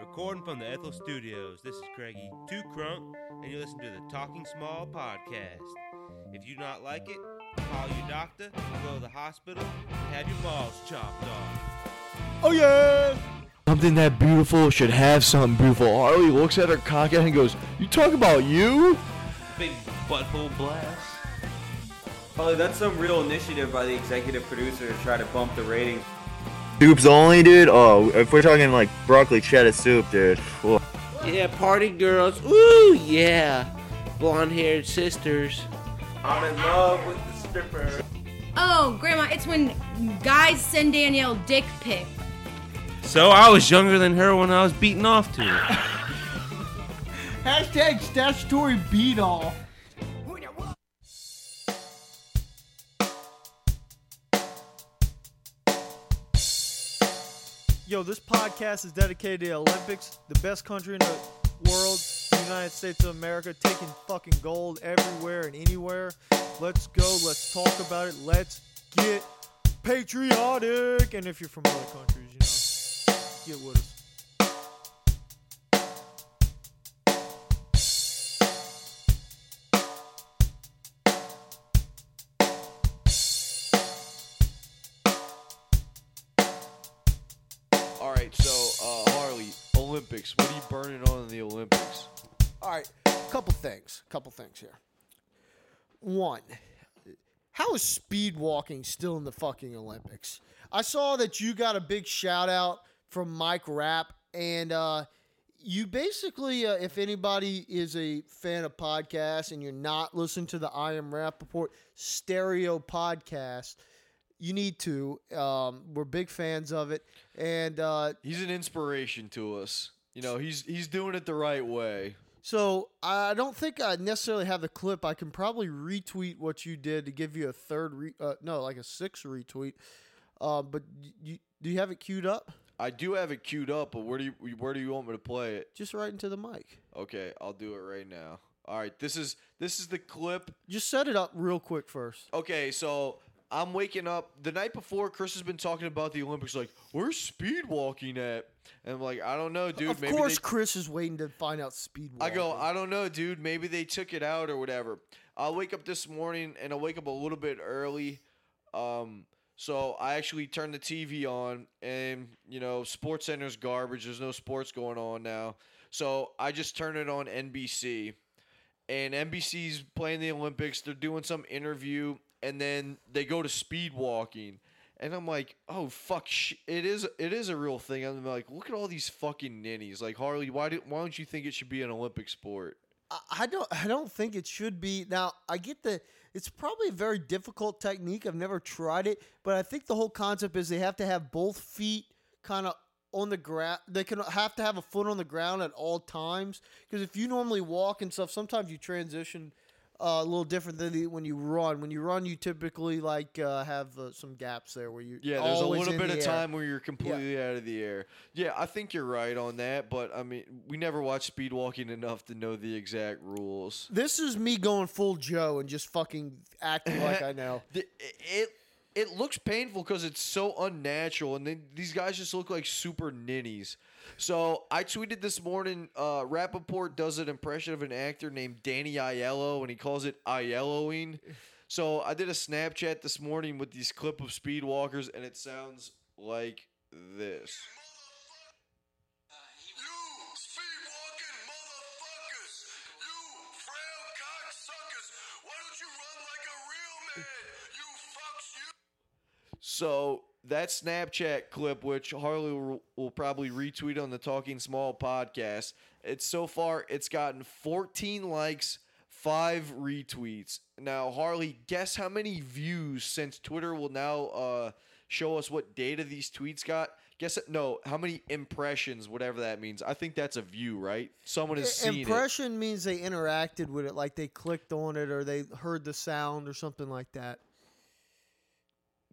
Recording from the Ethel Studios, this is Craigie Two Crunk, and you listen to the Talking Small podcast. If you do not like it, call your doctor, go to the hospital, and have your balls chopped off. Oh yeah! Something that beautiful should have something beautiful. Harley looks at her cock and goes, "You talk about you?" Big butthole blast. Probably that's some real initiative by the executive producer to try to bump the ratings. Soups only, dude. Oh, if we're talking like broccoli cheddar soup, dude. Whoa. Yeah, party girls. Ooh, yeah. Blonde haired sisters. I'm in love with the stripper. Oh, Grandma, it's when guys send Danielle dick pic. So I was younger than her when I was beating off to her. Hashtag statutory beat all. Yo, this podcast is dedicated to the Olympics, the best country in the world, the United States of America, taking fucking gold everywhere and anywhere. Let's go, let's talk about it, let's get patriotic. And if you're from other countries, you know, get with us. Olympics. What are you burning on in the Olympics? All right, couple things. Couple things here. One, how is speed walking still in the fucking Olympics? I saw that you got a big shout out from Mike Rapp, and uh, you basically, uh, if anybody is a fan of podcasts and you're not listening to the I Am Rapaport stereo podcast, you need to. Um, we're big fans of it, and uh, He's an inspiration to us. You know, he's he's doing it the right way. So I don't think I necessarily have the clip. I can probably retweet what you did to give you a third, re- uh, no, like a sixth retweet. Uh, but you, do you have it queued up? I do have it queued up, but where do you where do you want me to play it? Just right into the mic. Okay, I'll do it right now. All right, this is this is the clip. Just set it up real quick first. Okay, so I'm waking up the night before. Chris has been talking about the Olympics. Like, where's speed walking at? And I'm like, I don't know, dude. of maybe course, they- Chris is waiting to find out speed. I go. I don't know, dude. Maybe they took it out or whatever. I'll wake up this morning and I'll wake up a little bit early. Um, so I actually turned the TV on and, you know, Sports Center's garbage. There's no sports going on now. So I just turned it on NBC. And NBC's playing the Olympics. They're doing some interview and then they go to speed walking. And I'm like, oh fuck, sh- it is it is a real thing. I'm like, look at all these fucking ninnies. Like Harley, why do, why don't you think it should be an Olympic sport? I- I don't. I don't think it should be. Now I get the. It's probably a very difficult technique. I've never tried it, but I think the whole concept is they have to have both feet kind of on the ground. They can have to have a foot on the ground at all times. Because if you normally walk and stuff, sometimes you transition uh, a little different than the- when you run. When you run, you typically like uh, have uh, some gaps there where you Yeah, there's a little bit of air. time where you're completely out of the air. Yeah, I think you're right on that, but I mean, we never watched speed walking enough to know the exact rules. This is me going full Joe and just fucking acting like I know. The- It it looks painful because it's so unnatural, and these guys just look like super ninnies. So I tweeted this morning. Uh, Rapaport does an impression of an actor named Danny Aiello, and he calls it Aielloing. So I did a Snapchat this morning with these clip of Speedwalkers, and it sounds like this. You speed-walking motherfuckers! You frail cocksuckers! Why don't you run like a real man? You fucks, you! So that Snapchat clip, which Harley will, probably retweet on the Talking Small podcast, it's so far it's gotten 14 likes, five retweets. Now Harley, guess how many views since Twitter will now uh, show us what data these tweets got? Guess it, no, how many impressions, whatever that means. I think that's a view, right? Someone has seen it. Impression means they interacted with it, like they clicked on it or they heard the sound or something like that.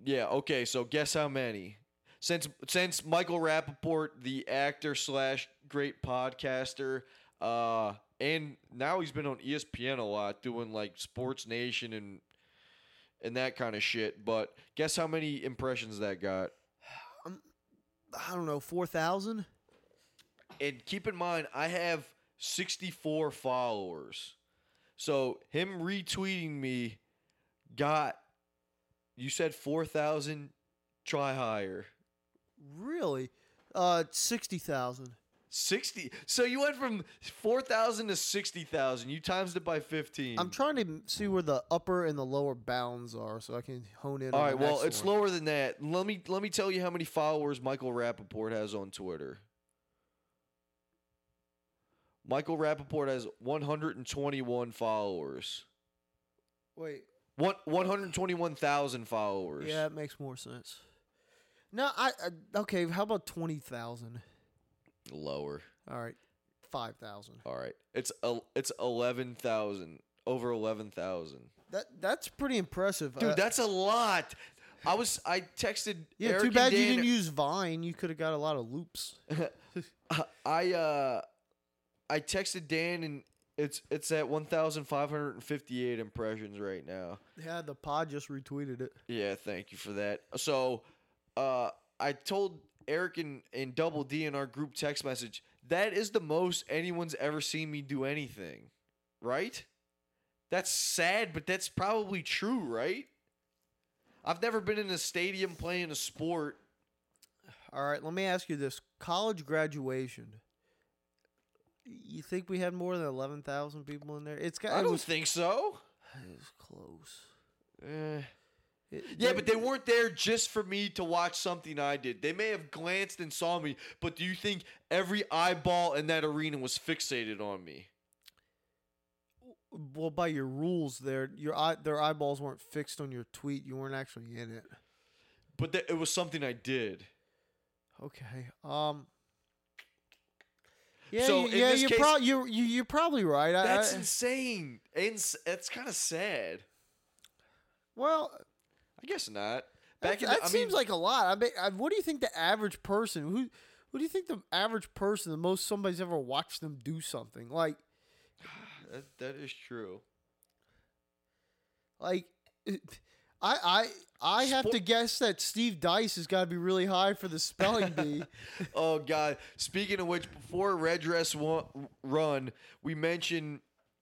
Yeah, okay, so guess how many? Since since Michael Rapaport, the actor slash great podcaster, uh, and now he's been on ESPN a lot doing like Sports Nation and and that kind of shit. But guess how many impressions that got? I don't know, four thousand. And keep in mind, I have 64 followers. So him retweeting me got, you said 4,000, try higher. Really? Uh, sixty thousand. 60. So you went from 4,000 to 60,000. You times it by 15. I'm trying to see where the upper and the lower bounds are, so I can hone in. All right, well, it's one. lower than that. Let me let me tell you how many followers Michael Rapaport has on Twitter. Michael Rapaport has 121 followers. Wait, One 121,000 followers. yeah, that makes more sense. No, I, I okay. How about twenty thousand? Lower. All right, five thousand. All right. It's el- it's 11,000. Over 11,000. That that's pretty impressive, Dude, Uh, that's a lot. I was I texted yeah. Eric too bad you didn't use Vine. You could have got a lot of loops. I uh I texted Dan and it's it's at 1,558 impressions right now. Yeah, the pod just retweeted it. Yeah, thank you for that. So, uh, I told Eric and, and Double D in our group text message that is the most anyone's ever seen me do anything, right? That's sad, but that's probably true, right? I've never been in a stadium playing a sport. All right, let me ask you this: college graduation. You think we had more than eleven thousand people in there? It's got. I it don't was, think so. it was close. Eh. It- Yeah, but they weren't there just for me to watch something I did. They may have glanced and saw me, but do you think every eyeball in that arena was fixated on me? Well, by your rules, there, your eye, their eyeballs weren't fixed on your tweet. You weren't actually in it. But th- it was something I did. Okay. Um. Yeah, So, yeah, you're, case- prob- you're you, you're probably right. That's I, insane. And s- that's kind of sad. well, I guess not. that, Back that the, I seems mean, like a lot. I mean, I, what do you think the average person who, what do you think the average person, the most somebody's ever watched them do something like, that, that is true. like, I I I have to guess that Steve Dice has got to be really high for the spelling bee. Oh God! Speaking of which, before Red Dress Run, we mentioned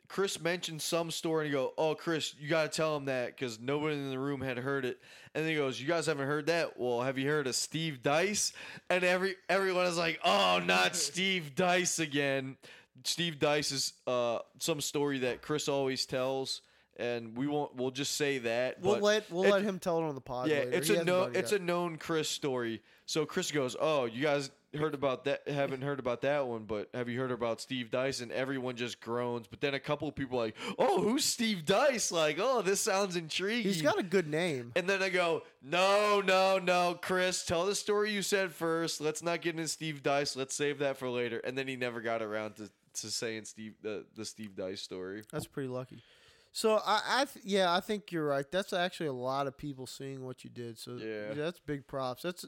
Chris mentioned some story and you go, "Oh, Chris, you got to tell him that because nobody in the room had heard it." And then he goes, "You guys haven't heard that? Well, have you heard of Steve Dice?" And every everyone is like, "Oh, not Steve Dice again." Steve Dice is uh, some story that Chris always tells, and we won't. We'll just say that. We'll let we'll it- let him tell it on the pod. yeah, later. it's He a hasn't no, done it it's yet. a known Chris story. So Chris goes, "Oh, you guys heard about that? Haven't heard about that one, but have you heard about Steve Dice?" And everyone just groans. But then a couple of people are like, "Oh, who's Steve Dice?" Like, "Oh, this sounds intriguing." He's got a good name. and then I go, "No, no, no, Chris, tell the story you said first. Let's not get into Steve Dice. Let's save that for later." And then he never got around to, to saying Steve the the Steve Dice story. That's pretty lucky. So I, I th- yeah, I think you're right. That's actually a lot of people seeing what you did. So Yeah. that's big props. That's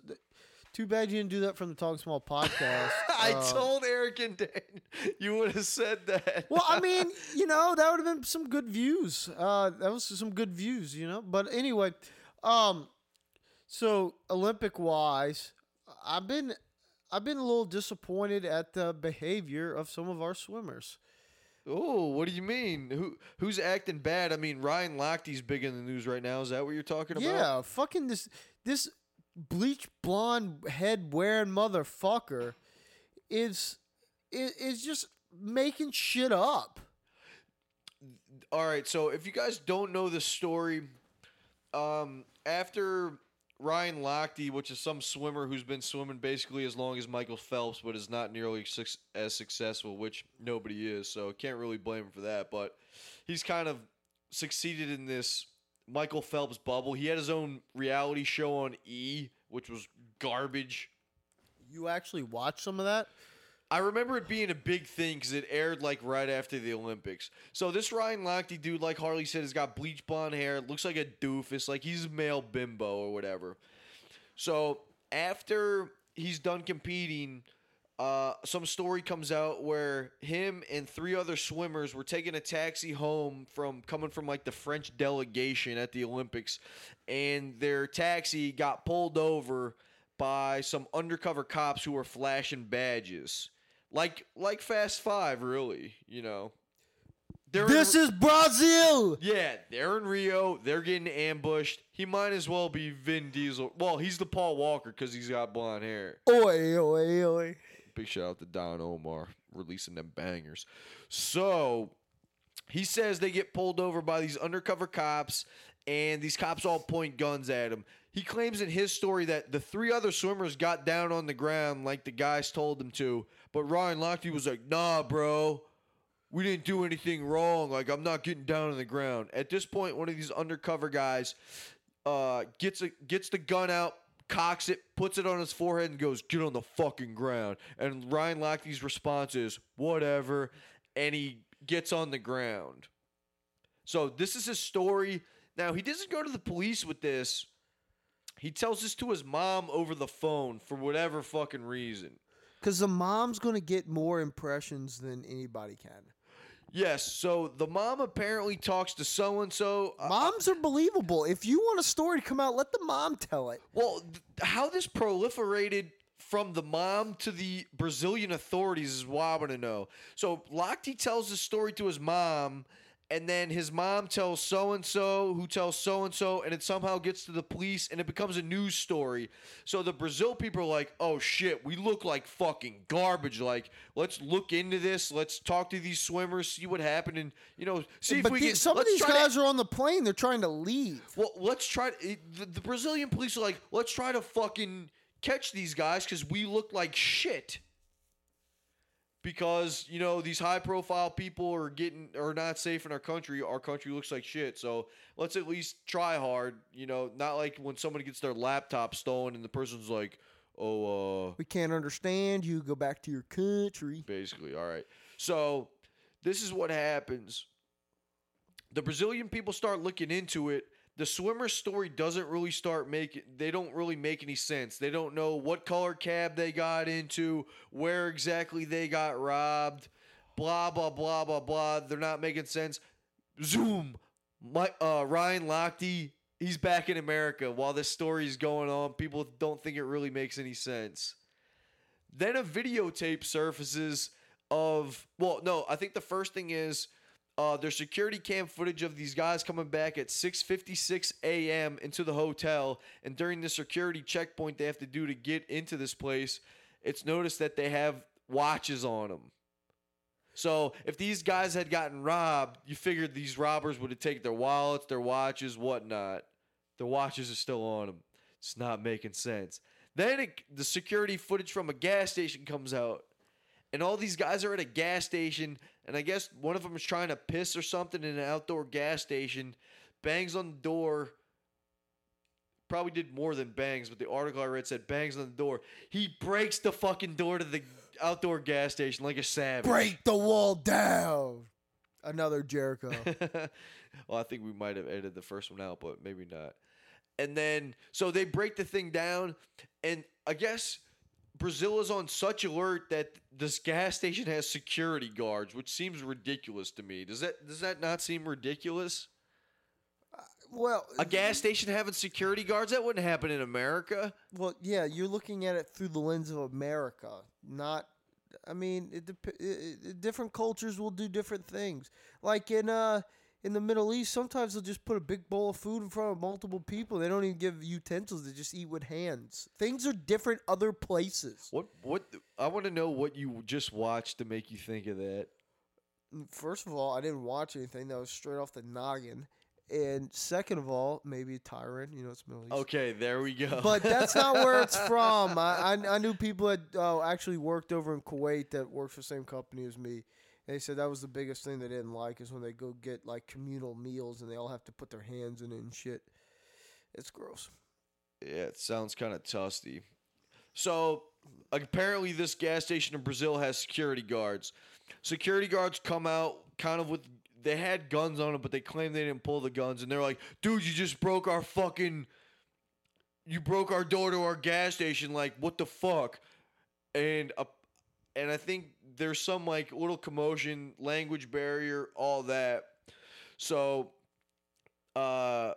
too bad you didn't do that from the Talking Small podcast. I Uh, told Eric and Dan you would have said that. Well, I mean, you know, that would have been some good views. Uh, that was some good views, you know. But anyway, um, so Olympic wise, I've been, I've been a little disappointed at the behavior of some of our swimmers. Oh, what do you mean? Who who's acting bad? I mean, Ryan Lochte's big in the news right now. Is that what you're talking about? Yeah, fucking this this bleach blonde head wearing motherfucker is is, is just making shit up. All right. So if you guys don't know the story, um, after Ryan Lochte, which is some swimmer who's been swimming basically as long as Michael Phelps, but is not nearly suc as successful, which nobody is. So can't really blame him for that. But he's kind of succeeded in this Michael Phelps bubble. He had his own reality show on E, which was garbage. You actually watched some of that? I remember it being a big thing because it aired like right after the Olympics. So this Ryan Lochte dude, like Harley said, has got bleach blonde hair, looks like a doofus, like he's a male bimbo or whatever. So after he's done competing, uh, some story comes out where him and three other swimmers were taking a taxi home from coming from like the French delegation at the Olympics, and their taxi got pulled over by some undercover cops who were flashing badges, like like Fast Five, really. You know, they're This in, is Brazil. yeah, they're in Rio. They're getting ambushed. He might as well be Vin Diesel. Well, he's the Paul Walker because he's got blonde hair. Oi, oi, oi. Big shout out to Don Omar releasing them bangers. So he says they get pulled over by these undercover cops, and these cops all point guns at him. He claims in his story that the three other swimmers got down on the ground like the guys told them to, but Ryan Lochte was like, "Nah, bro." We didn't do anything wrong. Like I'm not getting down on the ground. At this point, one of these undercover guys uh, gets a, gets the gun out, cocks it, puts it on his forehead, and goes, "Get on the fucking ground." And Ryan Lochte's response is, "Whatever," and he gets on the ground. So this is his story. Now he doesn't go to the police with this. He tells this to his mom over the phone for whatever fucking reason. Because the mom's going to get more impressions than anybody can. Yes, so the mom apparently talks to so and so. Moms are believable. If you want a story to come out, let the mom tell it. Well, th- how this proliferated from the mom to the Brazilian authorities is what I want to know. So Lochte tells the story to his mom, and then his mom tells so and so, who tells so and so, and it somehow gets to the police, and it becomes a news story. So the Brazil people are like, "Oh shit, we look like fucking garbage. Like, let's look into this. Let's talk to these swimmers, see what happened, and you know, see if we the- can." some of these try to- guys are on the plane. They're trying to leave. well, let's try. To, the, the Brazilian police are like, let's try to fucking catch these guys because we look like shit. Because you know these high-profile people are getting are not safe in our country. Our country looks like shit. So let's at least try hard. You know, not like when somebody gets their laptop stolen and the person's like, "Oh, uh, We can't understand you. Go back to your country. basically. All right. So this is what happens. The Brazilian people start looking into it. The swimmer story doesn't really start making they don't really make any sense. They don't know what color cab they got into, where exactly they got robbed, blah blah blah blah blah. They're not making sense. Zoom. My uh Ryan Lochte, he's back in America while this story is going on. People don't think it really makes any sense. Then a videotape surfaces of well, no, I think the first thing is uh, there's security cam footage of these guys coming back at 6:56 a.m. into the hotel, and during the security checkpoint they have to do to get into this place, it's noticed that they have watches on them. So if these guys had gotten robbed, you figured these robbers would have taken their wallets, their watches, whatnot. Their watches are still on them. It's not making sense. Then it, the security footage from a gas station comes out, and all these guys are at a gas station, and I guess one of them is trying to piss or something in an outdoor gas station, bangs on the door. Probably did more than bangs, but the article I read said bangs on the door. He breaks the fucking door to the outdoor gas station like a savage. Break the wall down. Another Jericho. well, I think we might have edited the first one out, but maybe not. And then, so they break the thing down, and I guess Brazil is on such alert that this gas station has security guards, which seems ridiculous to me. Does that does that not seem ridiculous? well, A gas station having security guards that wouldn't happen in America. well, yeah, you're looking at it through the lens of America, not. I mean, it, dep- it, it, different cultures will do different things. Like in uh in the Middle East, sometimes they'll just put a big bowl of food in front of multiple people. They don't even give utensils; they just eat with hands. Things are different other places. What what I want to know what you just watched to make you think of that. First of all, I didn't watch anything that was straight off the noggin, and second of all, maybe Tyrant. You know, it's Middle East. Okay, there we go. but that's not where it's from. I, I, I knew people that uh, actually worked over in Kuwait that worked for the same company as me. They said that was the biggest thing they didn't like is when they go get like communal meals and they all have to put their hands in it and shit. It's gross. Yeah, it sounds kind of tusty. So apparently, this gas station in Brazil has security guards. Security guards come out kind of with they had guns on them, but they claim they didn't pull the guns, and they're like, "Dude, you just broke our fucking, you broke our door to our gas station. Like, what the fuck?" And uh, and I think there's some like little commotion, language barrier, all that. So, uh,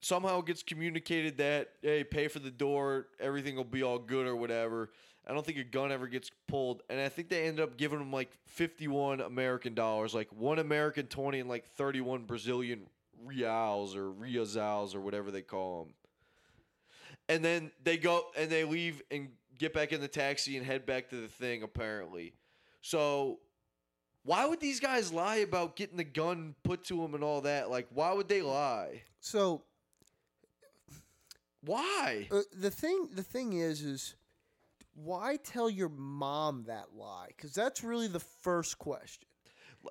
somehow it gets communicated that hey, pay for the door, everything will be all good or whatever. I don't think a gun ever gets pulled, and I think they ended up giving him like fifty-one American dollars, like one American twenty and like thirty-one Brazilian reals or reazals or whatever they call them. And then they go and they leave and get back in the taxi and head back to the thing. Apparently, so why would these guys lie about getting the gun put to them and all that? Like, why would they lie? So Why? uh, the thing the thing is is why tell your mom that lie? Because that's really the first question.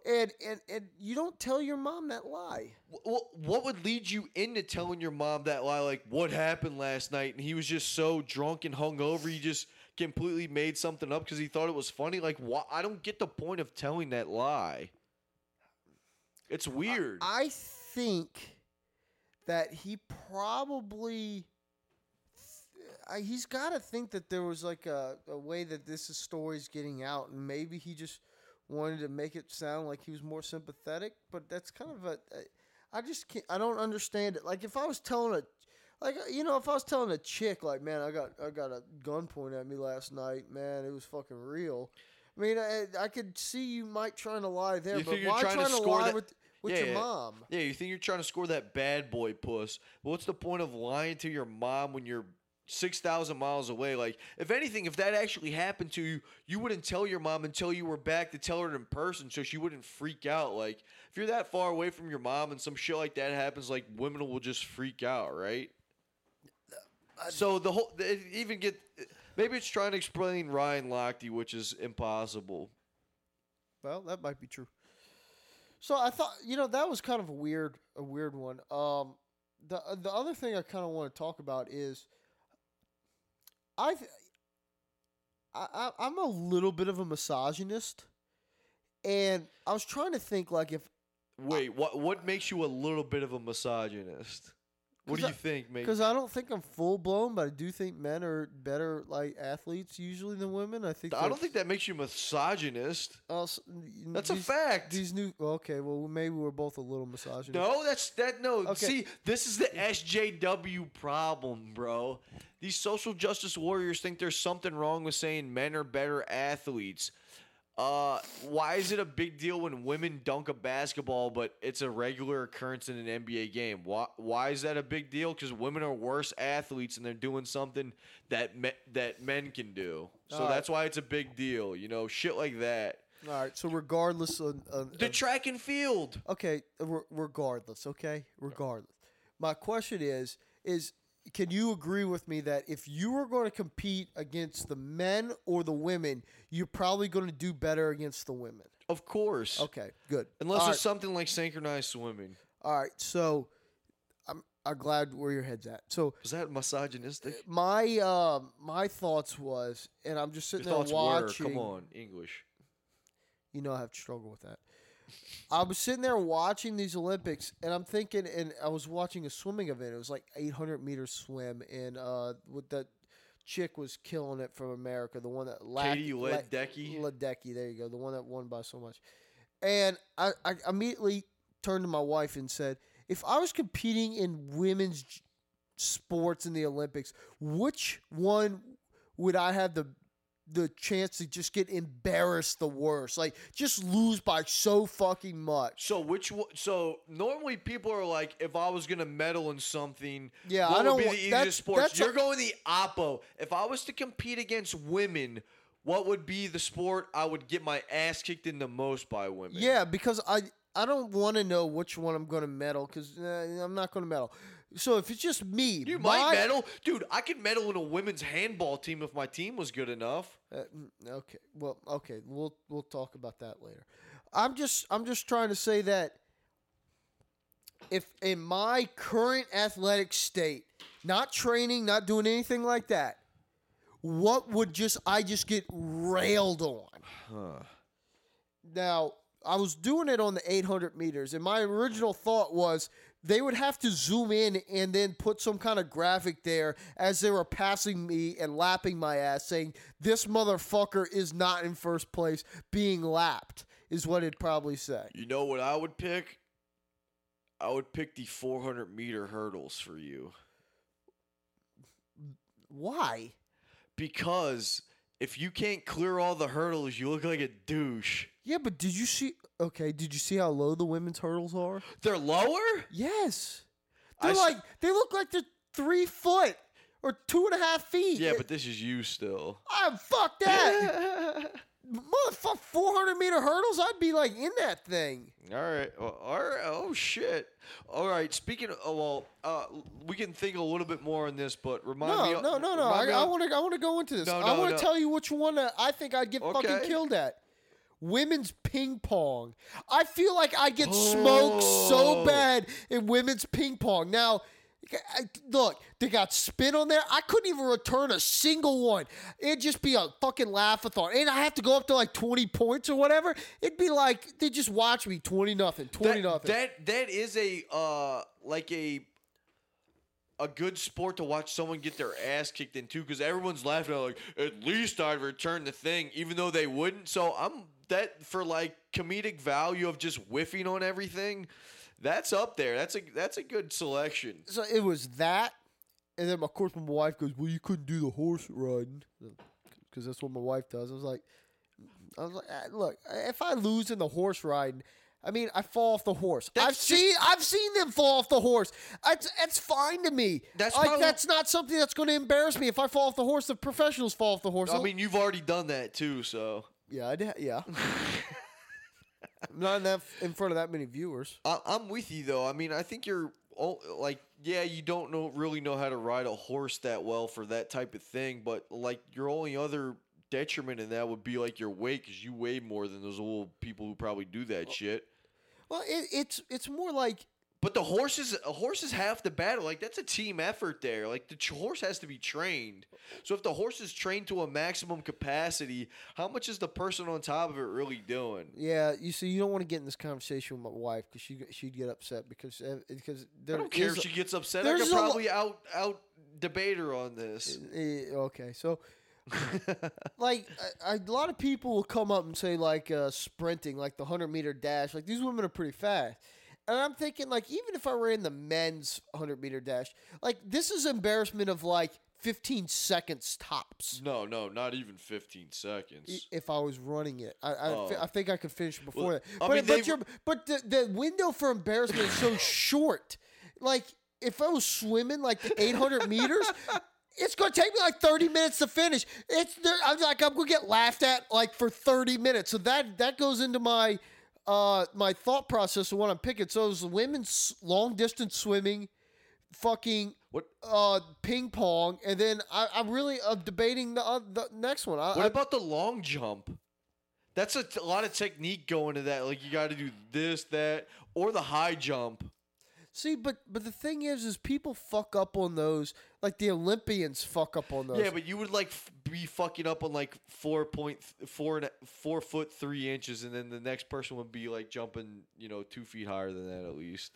And, and and you don't tell your mom that lie. Well, what would lead you into telling your mom that lie? Like, what happened last night? And he was just so drunk and hungover, he just completely made something up because he thought it was funny. Like, why? I don't get the point of telling that lie. It's weird. I think that he probably I, he's got to think that there was like a, a way that this story is story's getting out, and maybe he just wanted to make it sound like he was more sympathetic. But that's kind of a. I just can't. I don't understand it. Like if I was telling a like you know, if I was telling a chick like, man, I got I got a gun pointed at me last night, man, it was fucking real. I mean, I, I could see you might trying to lie there, You but think you're why trying to trying to, score lie that- with with Yeah, your mom? Yeah, you think you're trying to score that bad boy puss. What's the point of lying to your mom when you're 6,000 miles away? Like, if anything, if that actually happened to you, you wouldn't tell your mom until you were back to tell her in person so she wouldn't freak out. Like, if you're that far away from your mom and some shit like that happens, like, women will just freak out, right? So the whole, even get, maybe it's trying to explain Ryan Lochte, which is impossible. Well, that might be true. So I thought, you know, that was kind of a weird, a weird one. Um, the the other thing I kind of want to talk about is, I, th- I, I I'm a little bit of a misogynist, and I was trying to think like if Wait, what what makes you a little bit of a misogynist? What do 'Cause you think, mate? because I don't think I'm full blown, but I do think men are better like athletes usually than women. I think I don't think that makes you misogynist. uh, s- That's a fact. These new okay, well maybe we're both a little misogynist. No, that's that. No, Okay. see, this is the SJW problem, bro. These social justice warriors think there's something wrong with saying men are better athletes. Uh, why is it a big deal when women dunk a basketball, but it's a regular occurrence in an NBA game? Why? Why is that a big deal? Because women are worse athletes and they're doing something that me, that men can do. So All right. that's why it's a big deal. You know, shit like that. All right, so regardless of, of, The of- track and field. okay, re- regardless, okay, regardless. My question is is can you agree with me that if you were going to compete against the men or the women, you're probably going to do better against the women? Of course. Okay, good. Unless All it's right, something like synchronized swimming. all right, so I'm I'm glad where your head's at. So is that misogynistic? my um my thoughts was, and I'm just Your sitting there thoughts were, watching. come on, English. You know I have to struggle with that. I was sitting there watching these Olympics, and I'm thinking, and I was watching a swimming event. It was like 800 meter swim, and uh, with that chick was killing it from America, the one that lacked, Katie Ledecky? Ledecky, there you go, the one that won by so much. And I, I immediately turned to my wife and said, if I was competing in women's sports in the Olympics, which one would I have the the chance to just get embarrassed the worst? Like just lose by so fucking much. So which? So normally people are like, if I was gonna medal in something, Yeah, what I don't would be the that's- easiest sports? that's You're a- going the oppo. If I was to compete against women, what would be the sport I would get my ass kicked in the most by women? Yeah, because I I don't want to know which one I'm going to medal because I'm not going to medal. So if it's just me, You my- might medal, dude. I could medal in a women's handball team if my team was good enough. Uh, mm, okay, well, okay, we'll we'll talk about that later. I'm just I'm just trying to say that if in my current athletic state, not training, not doing anything like that, what would just I just get railed on? Huh. Now, I was doing it on the 800 meters, and my original thought was they would have to zoom in and then put some kind of graphic there as they were passing me and lapping my ass, saying, This motherfucker is not in first place, being lapped, is what it'd probably say. You know what I would pick? I would pick the 400 meter hurdles for you Why? because if you can't clear all the hurdles, you look like a douche. Yeah, but did you see? Okay, did you see how low the women's hurdles are? They're lower. Yes, they're s- like they look like they're three foot or two and a half feet. Yeah, but this is you still. Ah, fuck that, motherfucker! Four hundred meter hurdles, I'd be like in that thing. All right. Well, all right. Oh shit. All right. Speaking of, oh, well, uh, we can think a little bit more on this, but remind me. No, no, no, no. I want to. I want to go into this. No, I want to no. tell you which one that I think I'd get fucking killed at. Women's ping pong. I feel like I get smoked so Oh. bad in women's ping pong. Now, look, they got spin on there. I couldn't even return a single one. It'd just be a fucking laughathon, and I have to go up to like twenty points or whatever. It'd be like they just watch me twenty nothing, twenty that, nothing. That that is a uh like a a good sport to watch someone get their ass kicked in too, because everyone's laughing at like at least I'd return the thing, even though they wouldn't. So I'm that for like comedic value of just whiffing on everything. That's up there. That's a that's a good selection. so it was that, and then of course my wife goes, "Well, you couldn't do the horse riding because that's what my wife does." I was like, "I was like, "Ah, look, if I lose in the horse riding." I mean, I fall off the horse. I've just- seen, I've seen them fall off the horse. It's, it's fine to me. That's like probably- that's not something that's going to embarrass me. If I fall off the horse, the professionals fall off the horse. I mean, you've already done that too, so yeah, I did, yeah. not in that in front of that many viewers. I, I'm with you though. I mean, I think you're all, like, yeah, you don't know really know how to ride a horse that well for that type of thing, but like your only other detriment in that would be like your weight because you weigh more than those old people who probably do that shit. Well, it, it's it's more like But the horses, a horse is half the battle. Like that's a team effort there. Like the ch- horse has to be trained. So if the horse is trained to a maximum capacity, how much is the person on top of it really doing? Yeah, you see, you don't want to get in this conversation with my wife because she she'd get upset because uh, because I don't care if she gets upset. I could a lo- probably out out debate her on this. Okay, so like a, a lot of people will come up and say like uh, sprinting, like the hundred meter dash, like these women are pretty fast. And I'm thinking like even if I ran the men's hundred meter dash, like this is embarrassment of like 15 seconds tops. No, no, not even 15 seconds. If I was running it, I I, Oh. I think I could finish before Well, that. I But mean, but, you're, but the the window for embarrassment is so short. Like if I was swimming like the 800 meters, it's gonna take me like 30 minutes to finish. It's there. I'm like I'm gonna get laughed at like for 30 minutes. So that that goes into my uh my thought process of what I'm picking. So it's women's long distance swimming, fucking What uh ping pong, and then I, I'm really uh, debating the uh, the next one. I, What I- about the long jump? That's a, t- a lot of technique going to that. Like you got to do this, that, or the high jump. See, but but the thing is, is people fuck up on those. Like the Olympians fuck up on those. Yeah, but you would like f- be fucking up on like four point th- four and a- four foot three inches, and then the next person would be like jumping, you know, two feet higher than that at least.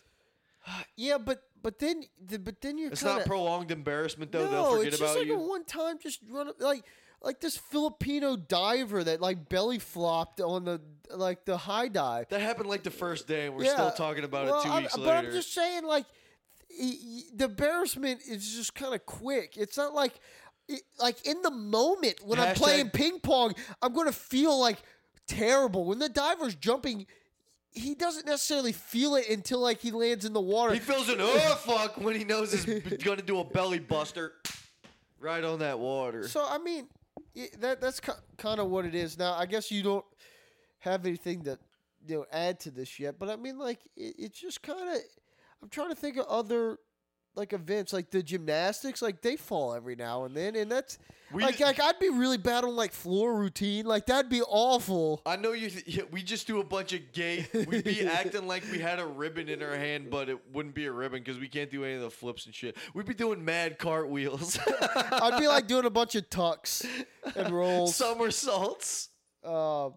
yeah, but but then the, but then you're It's kind not prolonged embarrassment though. no. They'll forget it's about just like you. a one time just run up- like like this Filipino diver that like belly flopped on the like the high dive. that happened like the first day, and we're Yeah, still talking about well, it 2 I'm- weeks but later. I'm just saying, like, the embarrassment is just kind of quick. It's not like, it, like in the moment when I'm playing ping pong, I'm gonna feel like terrible. When the diver's jumping, he doesn't necessarily feel it until like he lands in the water. He feels an oh fuck when he knows he's gonna do a belly buster right on that water. So I mean, that that's kind of what it is. Now I guess you don't have anything to you know add to this yet, but I mean like it, it's just kind of. I'm trying to think of other like events like the gymnastics. Like they fall every now and then, and that's We like like I'd be really bad on like floor routine. Like that'd be awful. I know you. Th- yeah, we just do a bunch of gay. We'd be acting like we had a ribbon in our hand, but it wouldn't be a ribbon because we can't do any of the flips and shit. We'd be doing mad cartwheels, I'd be like doing a bunch of tucks and rolls. somersaults. Uh,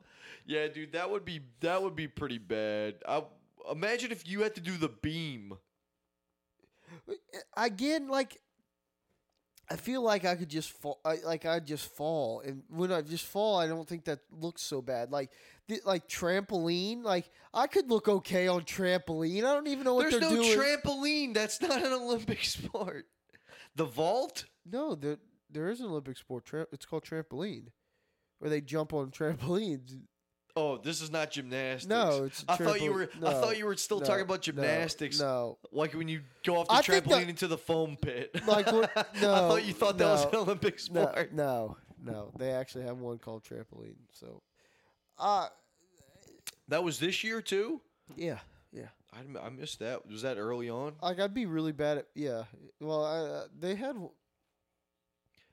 Yeah, dude, that would be that would be pretty bad. I imagine if you had to do the beam. again, like I feel like I could just fall. I, like I just fall, and when I just fall, I don't think that looks so bad. Like, the, like trampoline. Like I could look okay on trampoline. I don't even know what There's they're no doing. trampoline. That's not an Olympic sport. The vault? no, there there is an Olympic sport. Tra- it's called trampoline, where they jump on trampolines. Oh, this is not gymnastics. No, it's I thought you were. I thought you were still no, talking about gymnastics. No, Like when you go off the I trampoline that- into the foam pit. Like what- I no, thought you thought that was an Olympic no, sport. no, no. They actually have one called trampoline. So, uh That was this year too. yeah, yeah. I, I missed that. Was that early on? Like I'd be really bad at yeah. Well, I, uh, they had.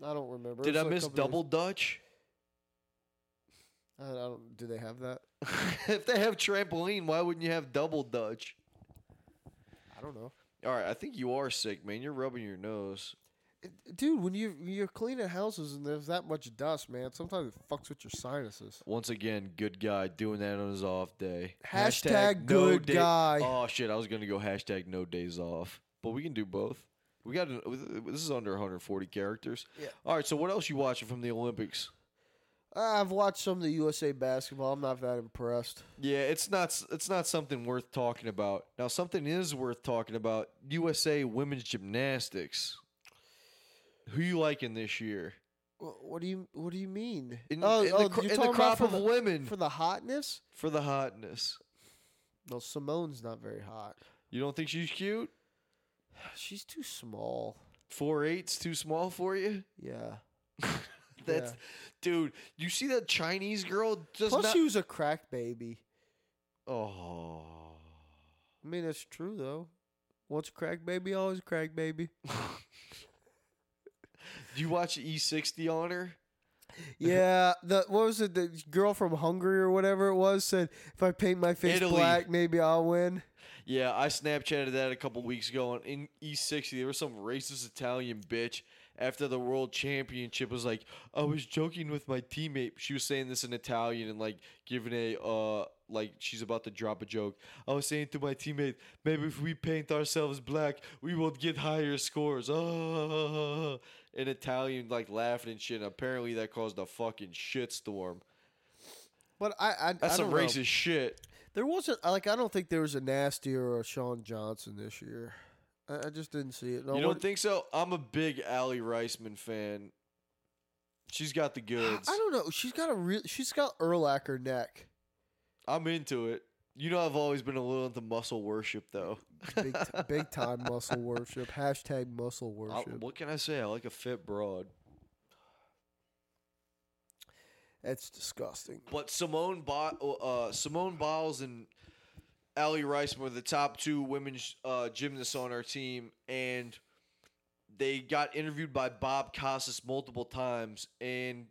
I don't remember. Did I miss double dutch? I, I don't. Do they have that? if they have trampoline, why wouldn't you have double dutch? I don't know. All right, I think you are sick, man. You're rubbing your nose. Dude, when you when you're cleaning houses and there's that much dust, man, sometimes it fucks with your sinuses. Once again, good guy doing that on his off day. Hashtag good day- guy. Oh shit, I was gonna go hashtag no days off, but we can do both. We got an- this is under 140 characters. Yeah. All right, so what else you watching from the Olympics? I've watched some of the USA basketball. I'm not that impressed. Yeah, it's not it's not something worth talking about. Now, something is worth talking about. USA women's gymnastics. Who you liking this year? What do you What do you mean? In, oh, in oh, the, you're in the crop of the, women for the hotness. for the hotness. Well, Simone's not very hot. You don't think she's cute? She's too small. Four eight's too small for you? Yeah. That's Yeah. dude. You see that Chinese girl does Plus, not. she was a crack baby. oh, I mean, that's true though. Once a crack baby, always a crack baby. do you watch E60 on her? yeah, the what was it? The girl from Hungary or whatever it was said, "If I paint my face Italy. black, maybe I'll win." Yeah, I Snapchatted that a couple weeks ago. And in E60, there was some racist Italian bitch after the world championship was like, I was joking with my teammate. She was saying this in Italian and like giving a uh like she's about to drop a joke. I was saying to my teammate, maybe if we paint ourselves black, we will get higher scores. Oh, in Italian, like laughing and shit. And apparently, that caused a fucking shitstorm. But I, I, That's I some don't know. racist shit. There wasn't like I don't think there was a Nastia or a Shawn Johnson this year. I, I just didn't see it. No, You don't think so? I'm a big Aly Raisman fan. She's got the goods. I don't know. She's got a real. She's got Urlacher neck. I'm into it. You know, I've always been a little into muscle worship, though. Big, t- big time muscle worship. Hashtag muscle I- worship. what can I say? I like a fit broad. That's disgusting. But Simone, ba- uh, Simone Biles and Allie Rice were the top two women's uh, gymnasts on our team, and they got interviewed by Bob Costas multiple times. And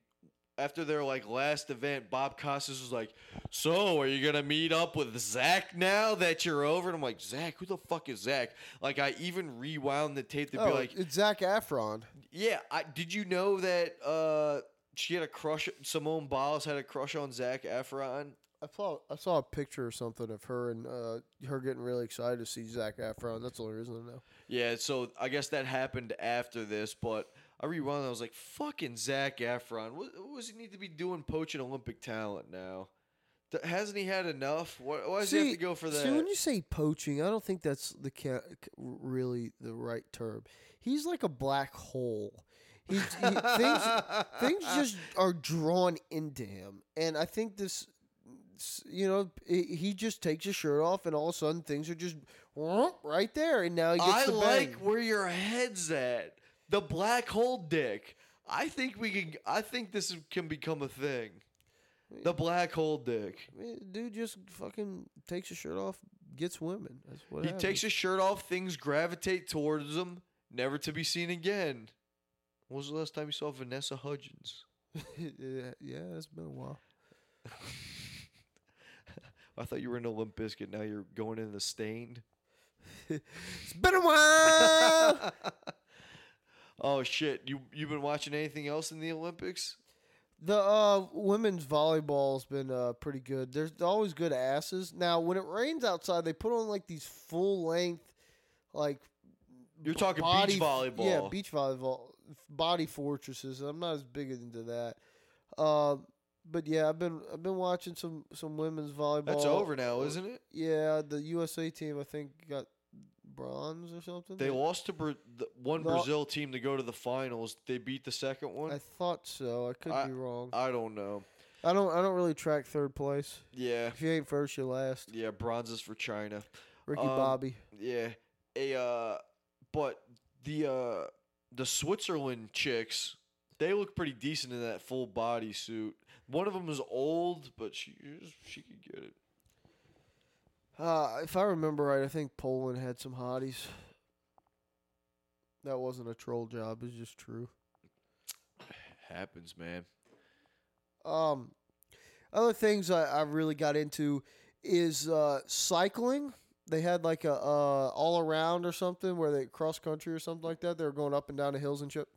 after their like last event, Bob Costas was like, "So, are you gonna meet up with Zach now that you're over?" And I'm like, "Zach, who the fuck is Zach?" Like, I even rewound the tape to Oh, be like, it's Zac Efron. yeah, I, did you know that uh, she had a crush? Simone Biles had a crush on Zac Efron. I saw I saw a picture or something of her and uh, her getting really excited to see Zac Efron. That's the only reason I know. Yeah, so I guess that happened after this, but I rewound. and I was like, "Fucking Zac Efron! What, what does he need to be doing poaching Olympic talent now? Th- hasn't he had enough? Why, why does he have to go for that?" See, when you say poaching, I don't think that's the ca- really the right term. He's like a black hole. He, he things things just are drawn into him, and I think this, you know, he he just takes his shirt off, and all of a sudden things are just right there, and now he gets I the like bang. where your head's at. The black hole dick. I think we can. I think this can become a thing. The black hole dick. Dude just fucking takes his shirt off, gets women. That's what He takes his shirt off, things gravitate towards him, never to be seen again. When was the last time you saw Vanessa Hudgens? yeah, yeah, it's been a while. I thought you were in a Limp Bizkit. Now you're going in the Staind. It's been a while. Oh shit! You you've been watching anything else in the Olympics? The uh, women's volleyball's been uh, pretty good. There's always good asses. Now, when it rains outside, they put on like these full length, like You're talking body beach volleyball. Yeah, beach volleyball. body fortresses. I'm not as big into that. Um, but yeah, I've been I've been watching some some women's volleyball. That's over now, isn't it? Yeah, the USA team I think got bronze or something. They lost to Bra- the one No. Brazil team to go to the finals. They beat the second one. I thought so. I could I- be wrong. I don't know. I don't I don't really track third place. Yeah, If you ain't first, you're last. yeah. Bronzes for China. Ricky Um, Bobby. Yeah, a uh, but the uh, the Switzerland chicks, they look pretty decent in that full body suit. One of them was old, but she she could get it. Uh, if I remember right, I think Poland had some hotties. That wasn't a troll job. It's just true. Happens, man. Um, other things I, I really got into is uh, cycling. They had like a uh, all around or something where they cross country or something like that. They were going up and down the hills and shit.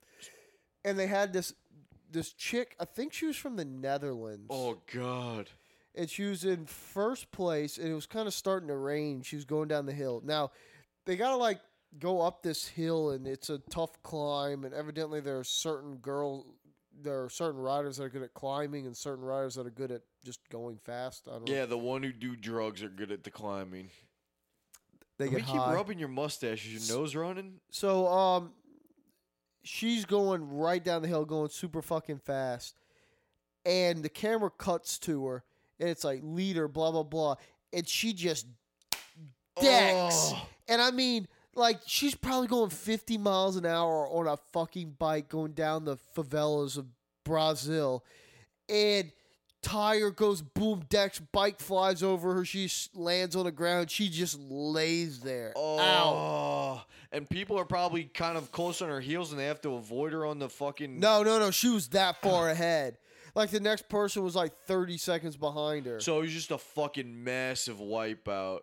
And they had this this chick. I think she was from the Netherlands. Oh God. and she was in first place and it was kind of starting to rain she was going down the hill now they gotta like go up this hill and it's a tough climb and evidently there are certain girl there are certain riders that are good at climbing and certain riders that are good at just going fast i don't know Yeah, the one who do drugs are good at the climbing. they get keep rubbing your mustache. Is your nose running? so um she's going right down the hill going super fucking fast. And the camera cuts to her and it's like leader blah blah blah. And she just decks. Oh. and i mean like she's probably going 50 miles an hour on a fucking bike going down the favelas of brazil. And tire goes boom decks bike flies over her. She lands on the ground. She just lays there. Oh, out and people are probably kind of close on her heels, and they have to avoid her on the fucking. No, no, no. She was that far ahead. Like the next person was like 30 seconds behind her. So it was just a fucking massive wipeout.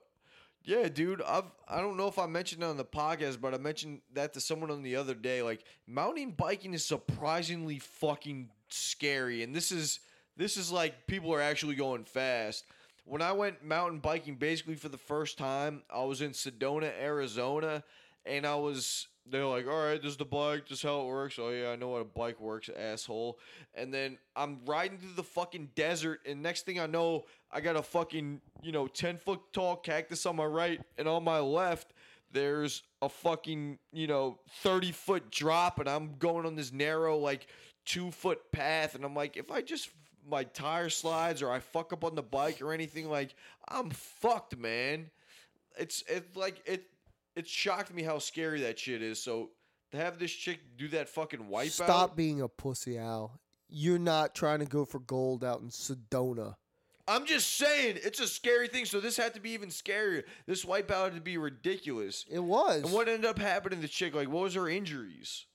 Yeah, dude. I've I don't know if I mentioned it on the podcast, but I mentioned that to someone on the other day. Like mountain biking is surprisingly fucking scary, and this is this is like people are actually going fast. When I went mountain biking, basically for the first time, I was in Sedona, Arizona, and I was. They're like, all right, this is the bike. This is how it works. Oh yeah, I know how a bike works, asshole. And then I'm riding through the fucking desert, and next thing I know, I got a fucking you know ten foot tall cactus on my right, and on my left, there's a fucking you know thirty foot drop, and I'm going on this narrow like two foot path, and I'm like, if I just my tire slides or I fuck up on the bike or anything, like I'm fucked, man. It's it's like it it shocked me how scary that shit is. So to have this chick do that fucking wipeout. Stop being a pussy, Al. You're not trying to go for gold out in Sedona. I'm just saying, it's a scary thing. So this had to be even scarier. This wipeout had to be ridiculous. It was. And what ended up happening to the chick? Like, what was her injuries?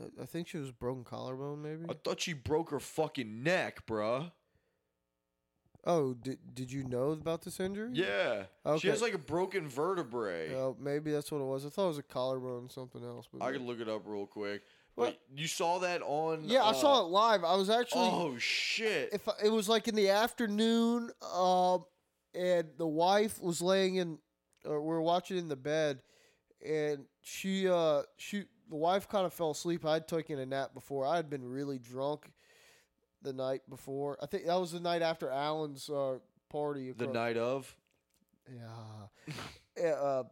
I- I think she was broken collarbone, maybe. I thought she broke her fucking neck, bruh. Oh, did did you know about this injury? Yeah. She Okay. has like a broken vertebrae. Oh, maybe that's what it was. I thought it was a collarbone something else. But I could look it up real quick. What? Wait, you saw that on? yeah, I saw uh, it live. I was actually. Oh shit! if I- it was like in the afternoon, um, and the wife was laying in, or we were watching in the bed, and she, uh, she, the wife kind of fell asleep. I'd taken a nap before. I had been really drunk the night before. I think that was the night after Alan's uh, party. the night of. yeah. Uh,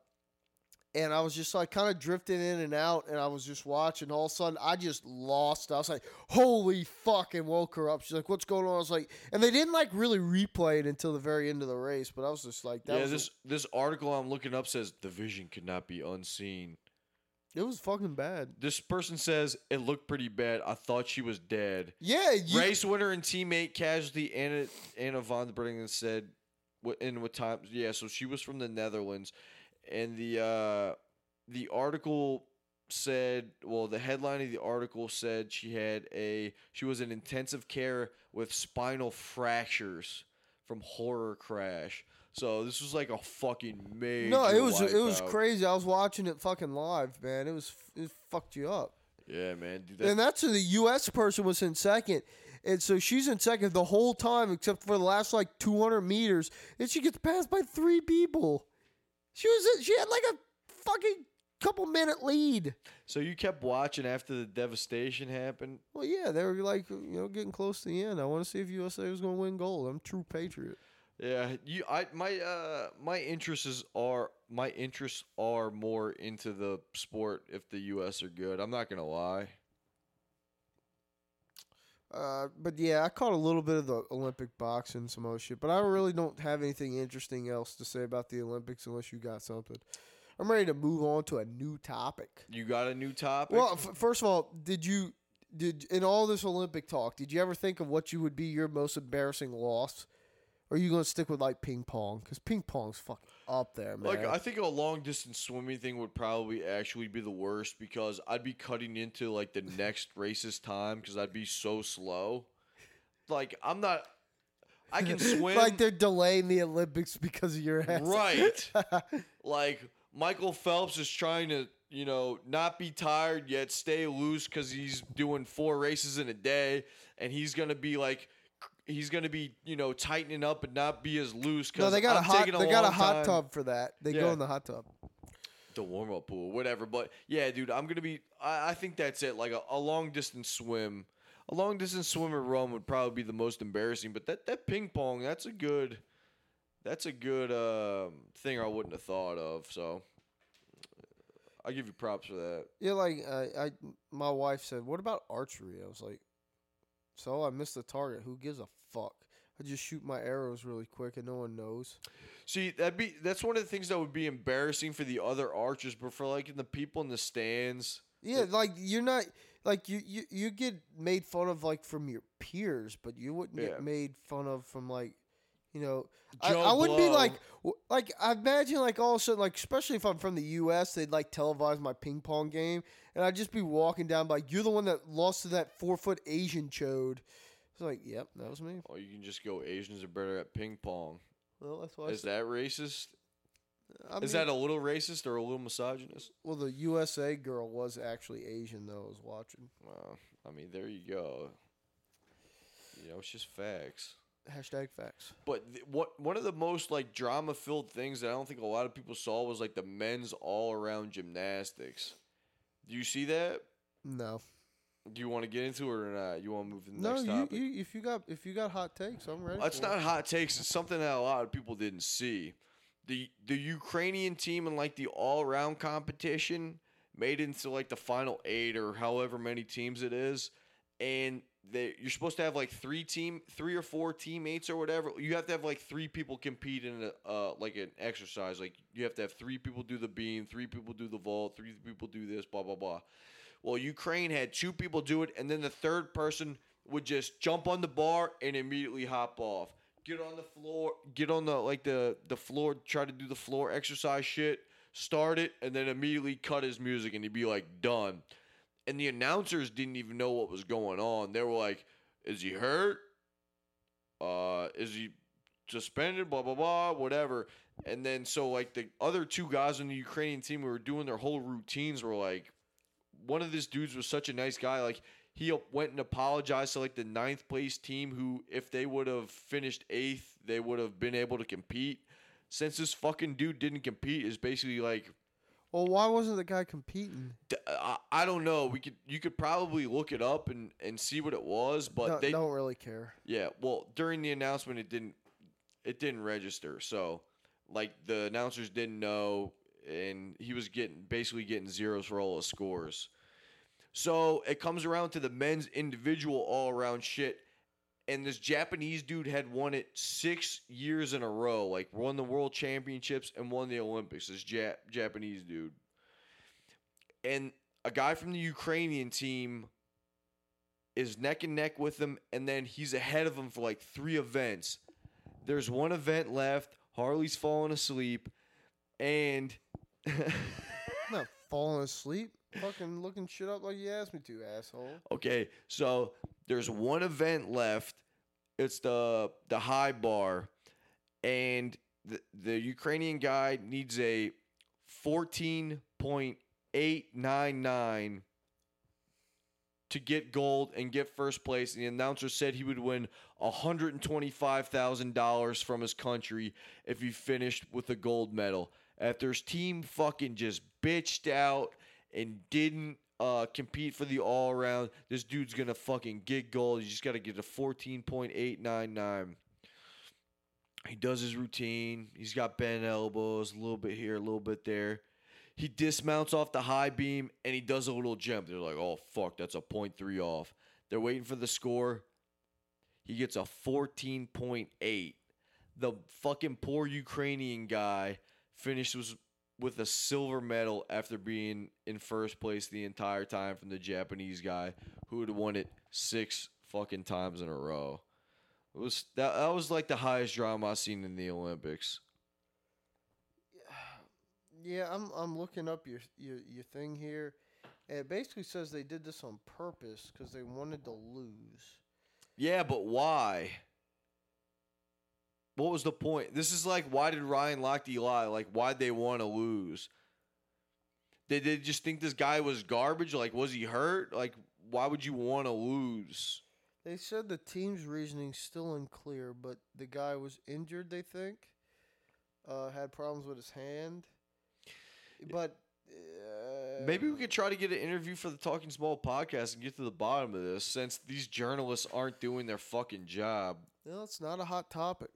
and I was just like kind of drifting in and out, and I was just watching. All of a sudden, I just lost. I was like, "Holy fuck!" and woke her up. She's like, "What's going on?" I was like, and they didn't like really replay it until the very end of the race, but I was just like, "That yeah, this this article I'm looking up says the vision could not be unseen. It was fucking bad." This person says it looked pretty bad. I thought she was dead. Yeah, you, Race winner and teammate casualty Anna Anna von Bringen said, in what time? Yeah, so she was from the Netherlands, and the uh, the article said, well, the headline of the article said she had a she was in intensive care with spinal fractures from horror crash. So this was like a fucking major. no, it was it was crazy. I was watching it fucking live, man. It was it fucked you up. Yeah, man. Dude, that, and that's the U.S. person was in second. And so she's in second the whole time, except for the last like 200 meters, and she gets passed by three people. She was she had like a fucking couple minute lead. So you kept watching after the devastation happened. Well, yeah, they were like you know getting close to the end. I want to see if USA was going to win gold. I'm a true patriot. Yeah, you. I my uh my interests are my interests are more into the sport if the U.S. are good. I'm not gonna lie. Uh, but yeah, I caught a little bit of the Olympic boxing, some other shit. But I really don't have anything interesting else to say about the Olympics unless you got something. I'm ready to move on to a new topic. You got a new topic. Well, f- first of all, did you did in all this Olympic talk? Did you ever think of what you would be your most embarrassing loss? Or are you going to stick with like ping pong? Because ping pong's fucking up there, man. Like I think a long distance swimming thing would probably actually be the worst because I'd be cutting into like the next race's time because I'd be so slow. Like I'm not. I can swim. like they're delaying the Olympics because of your ass. right. like Michael Phelps is trying to you know not be tired yet stay loose because he's doing four races in a day and he's gonna be like. He's gonna be, you know, tightening up and not be as loose. Cause No, they got I'm a hot. taking They got a hot time. tub for that. They Yeah. go in the hot tub. the warm up pool, whatever. But yeah, dude, I'm gonna be. I, I think that's it. Like a, a long distance swim, a long distance swim or run would probably be the most embarrassing. But that that ping pong, that's a good, that's a good um, thing I wouldn't have thought of. So I give you props for that. Yeah, like uh, I, my wife said, "What about archery?" I was like, "So I missed the target. Who gives a fuck? I just shoot my arrows really quick, and no one knows." See, that'd be that's one of the things that would be embarrassing for the other archers, but for like the people in the stands. Yeah, like you're not like you you you get made fun of like from your peers, but you wouldn't Yeah. get made fun of from like. You know, I, I wouldn't be like, like I imagine like all of a sudden, like especially if I'm from the U.S., they'd like televise my ping pong game, and I'd just be walking down like, "You're the one that lost to that four foot Asian chode." It's like, "Yep, that was me." Oh, you can just go. Asians are better at ping pong. Well, that's why. Is that racist? I Is mean- that a little racist or a little misogynist? Well, the USA girl was actually Asian, though. I was watching. Well, I mean, there you go. You know, it's just facts. Hashtag facts. But th- what one of the most like drama filled things that I don't think a lot of people saw was like the men's all around gymnastics. Do you see that? No, Do you want to get into it or not? You want to move to the no. next You, topic? you, if you got if you got hot takes, I'm ready. That's for it. not hot takes. It's something that a lot of people didn't see. The the Ukrainian team in like the all around competition made it into like the final eight or however many teams it is, and they you're supposed to have like three team three or four teammates or whatever. You have to have like three people compete in a uh, like an exercise. Like you have to have three people do the beam, three people do the vault, three people do this, blah blah blah. Well, Ukraine had two people do it, and then the third person would just jump on the bar and immediately hop off. Get on the floor, get on the like the the floor, try to do the floor exercise shit, start it, and then immediately cut his music, and he'd be like done. And the announcers didn't even know what was going on. They were like, "Is he hurt? Uh, is he suspended? Blah blah blah, whatever." And then so like the other two guys on the Ukrainian team who were doing their whole routines were like, one of these dudes was such a nice guy. Like he went and apologized to like the ninth place team who, if they would have finished eighth, they would have been able to compete. Since this fucking dude didn't compete, is basically like Well, why wasn't the guy competing? d- uh, I, I don't know. We could you could probably look it up and and see what it was, but No, they don't really care. yeah. Well, during the announcement, it didn't it didn't register. So like the announcers didn't know, and he was getting basically getting zeros for all his scores. So it comes around to the men's individual all around shit. And this Japanese dude had won it six years in a row, like won the world championships and won the Olympics. This Jap- Japanese dude. And a guy from the Ukrainian team is neck and neck with him, and then he's ahead of him for like three events. There's one event left. Harley's falling asleep, and I'm not falling asleep. Fucking looking shit up like you asked me to, asshole. Okay, so there's one event left. It's the the high bar, and the the Ukrainian guy needs a fourteen point eight nine nine to get gold and get first place. And the announcer said he would win hundred and twenty five thousand dollars from his country if he finished with a gold medal. after his team fucking just bitched out and didn't uh, compete for the all around. This dude's gonna fucking get gold. You just gotta get a fourteen point eight nine nine. He does his routine. He's got bent elbows, a little bit here, a little bit there. He dismounts off the high beam and he does a little jump. They're like, oh fuck, that's a point three off. They're waiting for the score. He gets a 14.8. The fucking poor Ukrainian guy finishes with a silver medal after being in first place the entire time from the Japanese guy who had won it six fucking times in a row. It was that, that was like the highest drama I've seen in the Olympics. Yeah, I'm I'm looking up your your, your thing here. And it basically says they did this on purpose because they wanted to lose. Yeah, but why? What was the point? This is like, why did Ryan Lochte lie? Like, why'd they want to lose? Did they just think this guy was garbage? Like, was he hurt? Like, why would you want to lose? They said the team's reasoning still unclear, but the guy was injured. They think, uh, had problems with his hand, but uh, Maybe we could try to get an interview for the Talking Small podcast and get to the bottom of this since these journalists aren't doing their fucking job. No, it's not a hot topic.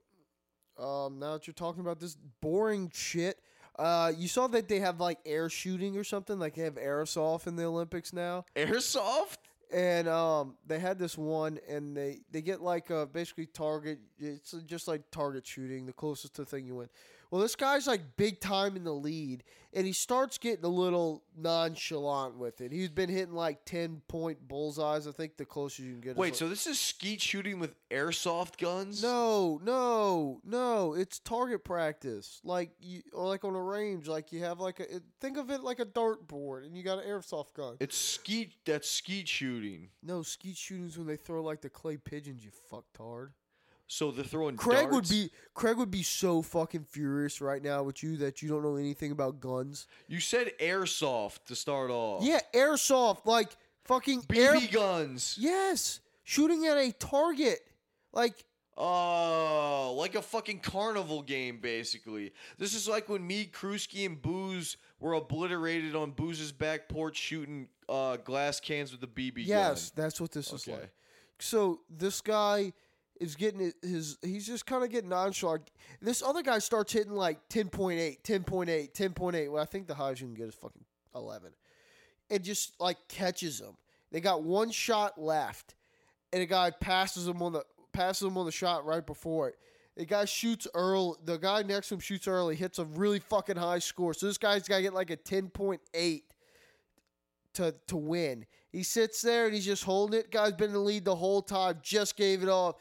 Um, now that you're talking about this boring shit, uh, you saw that they have like air shooting or something, like they have airsoft in the Olympics now, Airsoft? and um, they had this one, and they they get like uh basically target. It's just like target shooting, the closest to the thing you win. Well, this guy's like big time in the lead, and he starts getting a little nonchalant with it. He's been hitting like ten point bullseyes. I think the closest you can get. Wait, so this is skeet shooting with airsoft guns? No, no, no. It's target practice. Like you, or like on a range. Like you have like a. Think of it like a dartboard, and you got an airsoft gun. It's skeet. That's skeet shooting. no, skeet shootings when they throw like the clay pigeons. You fucktard. So they're throwing. Craig would be Craig would be so fucking furious right now with you that you don't know anything about guns. You said airsoft to start off. Yeah, airsoft, like fucking BB air. guns. Yes, shooting at a target. Like Oh, like a fucking carnival game, basically. This is like when me, Krusky, and Booze were obliterated on Booze's back porch shooting uh, glass cans with a BB Yes, gun. that's what this is like. So this guy is getting his, he's just kind of getting nonchalant. This other guy starts hitting like 10.8, 10.8, 10.8. Well, I think the highest you can get is fucking 11. It just like catches him. They got one shot left, and a guy passes him on the passes him on the shot right before it. The guy shoots early. The guy next to him shoots early, hits a really fucking high score. So this guy's got to get like a 10.8 to to win. He sits there and he's just holding it. Guy's been in the lead the whole time. Just gave it off.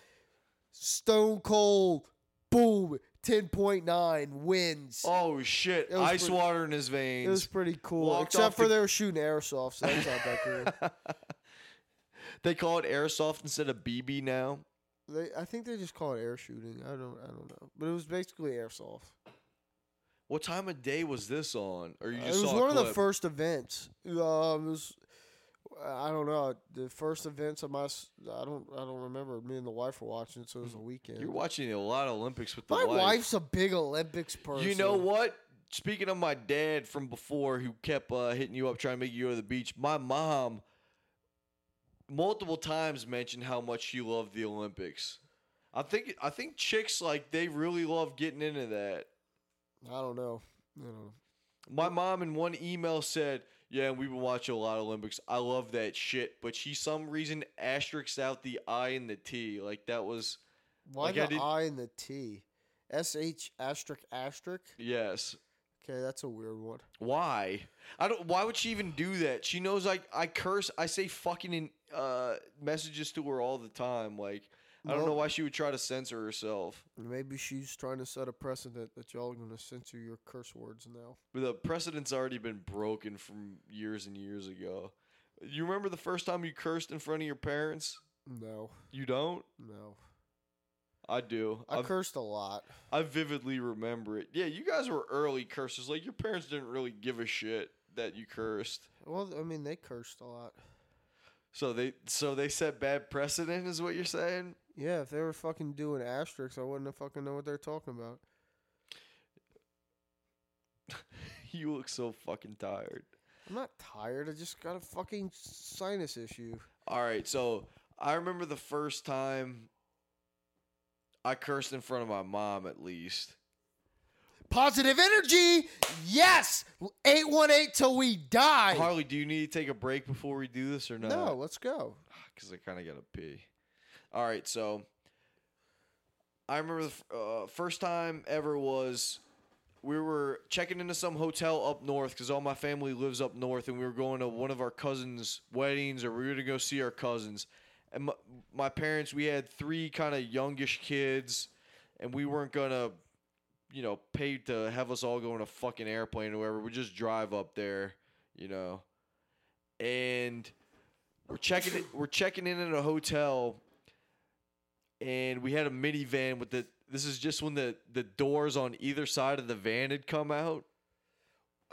Stone cold. Boom. Ten point nine wins. Oh shit! Ice pretty- water in his veins. it was pretty cool. Walked Except for the- they were shooting airsoft, so that's not that cool. they call it airsoft instead of BB now. They, I think they just call it air shooting. I don't, I don't know, but it was basically airsoft. What time of day was this on? Or you Uh, it was saw a one of the first events. Um, it was, I don't know, the first events of my. s- I don't, I don't remember. Me and the wife were watching it, so it was a weekend. You're watching a lot of Olympics with the My wife. wife's a big Olympics person. You know what? Speaking of my dad from before, who kept uh, hitting you up trying to make you go to the beach, my mom multiple times mentioned how much she loved the Olympics. I think I think chicks like they really love getting into that. I don't know. I don't know. My mom in one email said, "Yeah, and we've been watching a lot of Olympics. I love that shit." But she some reason asterisks out the I and the T. Like that was Why Like I the did- I and the T? S H asterisk asterisk. yes. Okay, that's a weird one. Why? I don't. Why would she even do that? She knows like I curse. I say fucking in uh, messages to her all the time. Like I don't know why she would try to censor herself. Maybe she's trying to set a precedent that y'all are going to censor your curse words now. But the precedent's already been broken from years and years ago. You remember the first time you cursed in front of your parents? No, You don't? no. I do. I I cursed a lot. I vividly remember it. Yeah, you guys were early cursers. Like your parents didn't really give a shit that you cursed. Well, I mean, they cursed a lot. So they so they set bad precedent is what you're saying? Yeah, if they were fucking doing asterisks, I wouldn't have fucking know what they're talking about. you look so fucking tired. I'm not tired. I just got a fucking sinus issue. All right, so I remember the first time I cursed in front of my mom, at least. Positive energy. Yes. 818 till we die. Harley, do you need to take a break before we do this or not? No, let's go. Ah, because I kind of got to pee. All right, so I remember the uh, first time ever was we were checking into some hotel up north because all my family lives up north, and we were going to one of our cousins' weddings, or we were gonna go see our cousins. And my, my parents, we had three kind of youngish kids, and we weren't gonna, you know, pay to have us all go in a fucking airplane or whatever. We just drive up there, you know, and we're checking it. We're checking in at a hotel, and we had a minivan with the. This is just when the the doors on either side of the van had come out,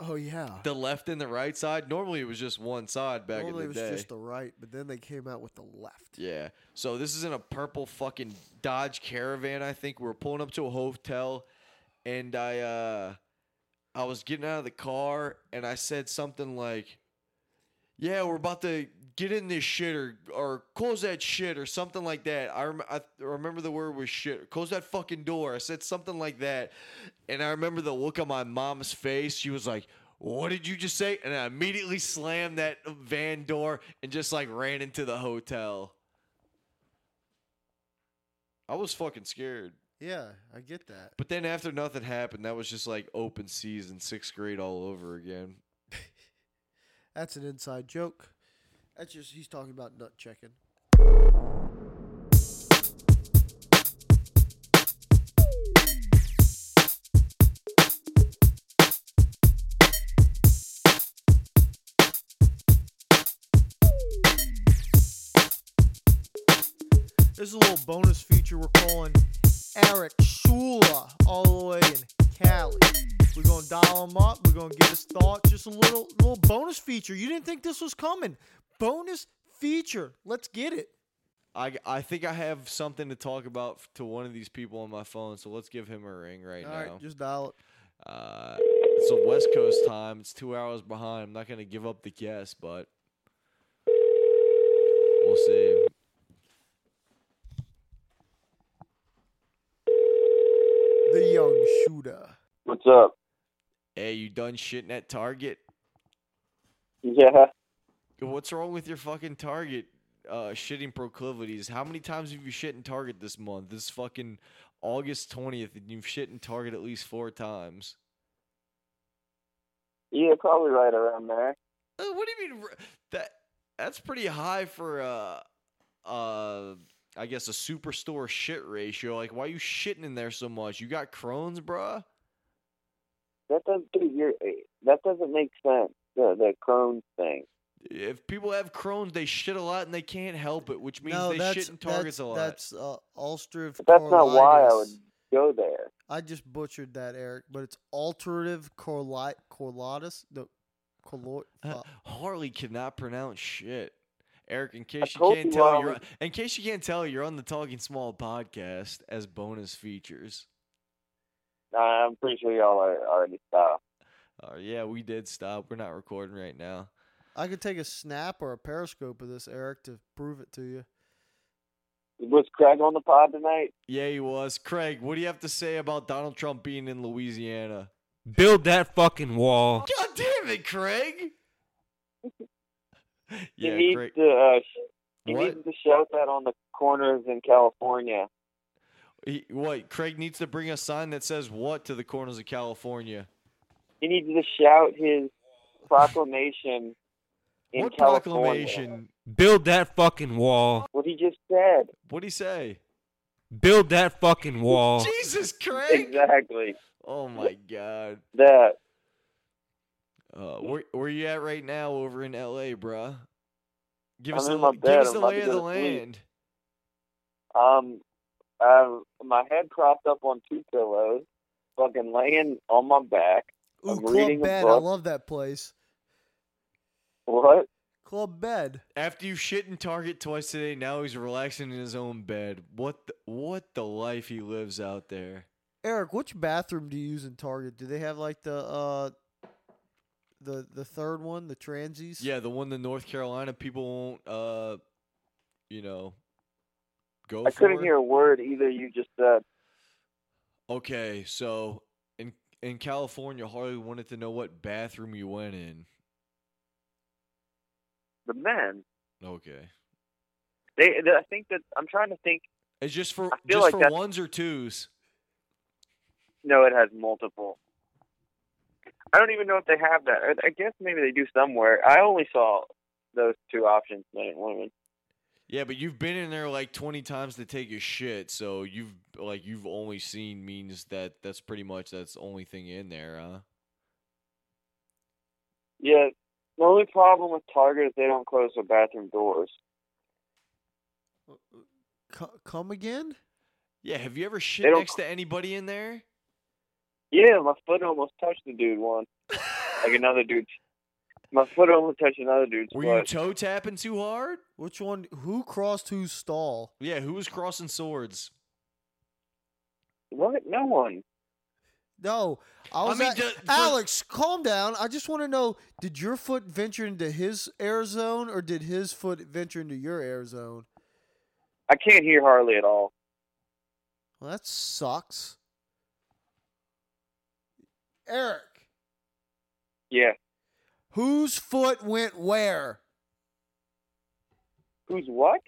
Oh yeah. the left and the right side. Normally it was just one side back Normally in the day. it was day. just the right, but then they came out with the left. Yeah. So this is in a purple fucking Dodge Caravan, I think. We were pulling up to a hotel and I uh I was getting out of the car and I said something like yeah, we're about to get in this shit or or close that shit or something like that. I, rem- I remember the word was shit. Close that fucking door. I said something like that. And I remember the look on my mom's face. She was like, "What did you just say?" And I immediately slammed that van door and just like ran into the hotel. I was fucking scared. Yeah, I get that. But then after nothing happened, that was just like open season, sixth grade all over again. That's an inside joke. That's just he's talking about nut checking. This is a little bonus feature we're calling Eric Shula all the way in Cali. We're gonna dial him up. We're gonna get his thoughts. Just a little little bonus feature. You didn't think this was coming. Bonus feature. Let's get it. I, I think I have something to talk about to one of these people on my phone, so let's give him a ring right All now. right, just dial it. Uh, it's a West Coast time. It's two hours behind. I'm not gonna give up the guess, but we'll see. The young shooter. What's up? Hey, you done shitting at Target? Yeah. What's wrong with your fucking Target uh, shitting proclivities? How many times have you shit in Target this month? This fucking August 20th, and you've shit in Target at least four times. Yeah, probably right around there. Uh, what do you mean? That that's pretty high for uh uh I guess a superstore shit ratio. Like, why are you shitting in there so much? You got Crohn's, bruh? That doesn't dude, you're, that doesn't make sense. The the Crohn's thing. If people have Crohn's, they shit a lot and they can't help it, which means no, they shit in Targets that's, a lot. that's uh, ulcerative. But that's not why I would go there. I just butchered that, Eric, but it's ulcerative coli- colitis. The color. Uh. Harley cannot pronounce shit. Eric, in case you can't you tell, you're in case you can't tell, you're on the Talking Small podcast as bonus features. Nah, I'm pretty sure y'all are already stopped. Uh, yeah, we did stop. We're not recording right now. I could take a snap or a periscope of this, Eric, to prove it to you. Was Craig on the pod tonight? Yeah, he was. Craig, what do you have to say about Donald Trump being in Louisiana? Build that fucking wall. God damn it, Craig! He yeah, needs Craig. to uh, he What? needs to shout that on the corners in California. He, what? Craig needs to bring a sign that says what to the corners of California? He needs to shout his proclamation in what California. proclamation? Build that fucking wall. What he just said. What'd he say? Build that fucking wall. Jesus, Craig! Exactly. Oh my God. That. Uh, where where you at right now over in LA, bruh? Give I'm us in the give us the lay of the to sleep. land. Um, uh, my head propped up on two pillows, fucking laying on my back. Ooh, I'm Club reading a Bed. I love that place. What? Club Bed. After you shit in Target twice today, now he's relaxing in his own bed. What the, what the life he lives out there? Eric, which bathroom do you use in Target? Do they have like the uh the the third one, the transies. Yeah, the one in North Carolina people won't uh you know go I couldn't hear a word either you just said. Okay, so in in California, Harley wanted to know what bathroom you went in. The men. Okay. They, I think that I'm trying to think. It's just for just like for ones or twos. No, it has multiple. I don't even know if they have that. I- I guess maybe they do somewhere. I only saw those two options, men and women. Yeah, but you've been in there like 20 times to take a shit, so you've like you've only seen means that that's pretty much that's the only thing in there, huh? Yeah. The only problem with Target is they don't close the bathroom doors. Uh, uh, Co- come again? Yeah, have you ever shit next to anybody in there? Yeah, my foot almost touched the dude one. like another dude's. My foot almost touched another dude's Were you foot. toe tapping too hard? Which one? Who crossed whose stall? Yeah, who was crossing swords? what? No one. No, I was. mean, at- the- for- Alex, calm down. I just want to know: Did your foot venture into his air zone, or did his foot venture into your air zone? I can't hear Harley at all. Well, that sucks. Eric, Yeah. Whose foot went where? Who's what?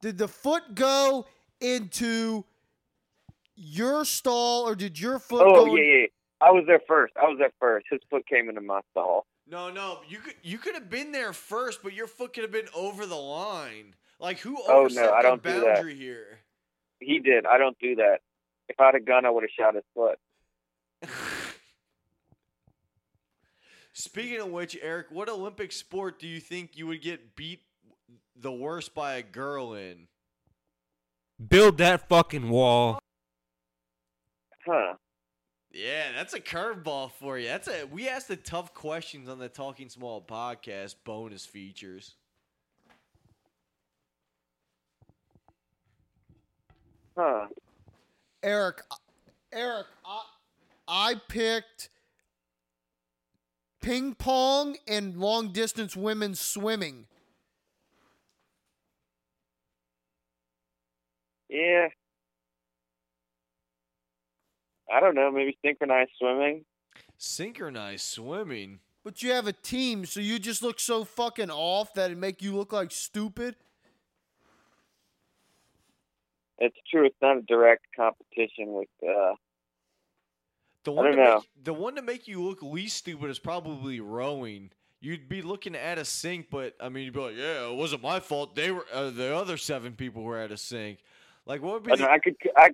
Did the foot go into your stall, or did your foot Oh go? yeah, yeah. I was there first. I was there first. His foot came into my stall. No, no, you could you could have been there first, but your foot could have been over the line. Like who Oh, no, I the don't do that. here? He did. I don't do that. If I had a gun, I would have shot his foot. Speaking of which, Eric, what Olympic sport do you think you would get beat the worst by a girl in? Build that fucking wall. Huh. Yeah, that's a curveball for you. That's a we asked the tough questions on the Talking Small podcast bonus features. Huh. Eric, Eric, I, I picked ping pong and long distance women's swimming. Yeah. I don't know. Maybe synchronized swimming. Synchronized swimming. But you have a team, so you just look so fucking off that it make you look like stupid. It's true. It's not a direct competition with. uh The I one don't to know. make, the one to make you look least stupid is probably rowing. You'd be looking at a sink, but I mean, you'd be like, "Yeah, it wasn't my fault. They were uh, the other seven people were at a sink." Like, what would be? I, The, know, I could. I.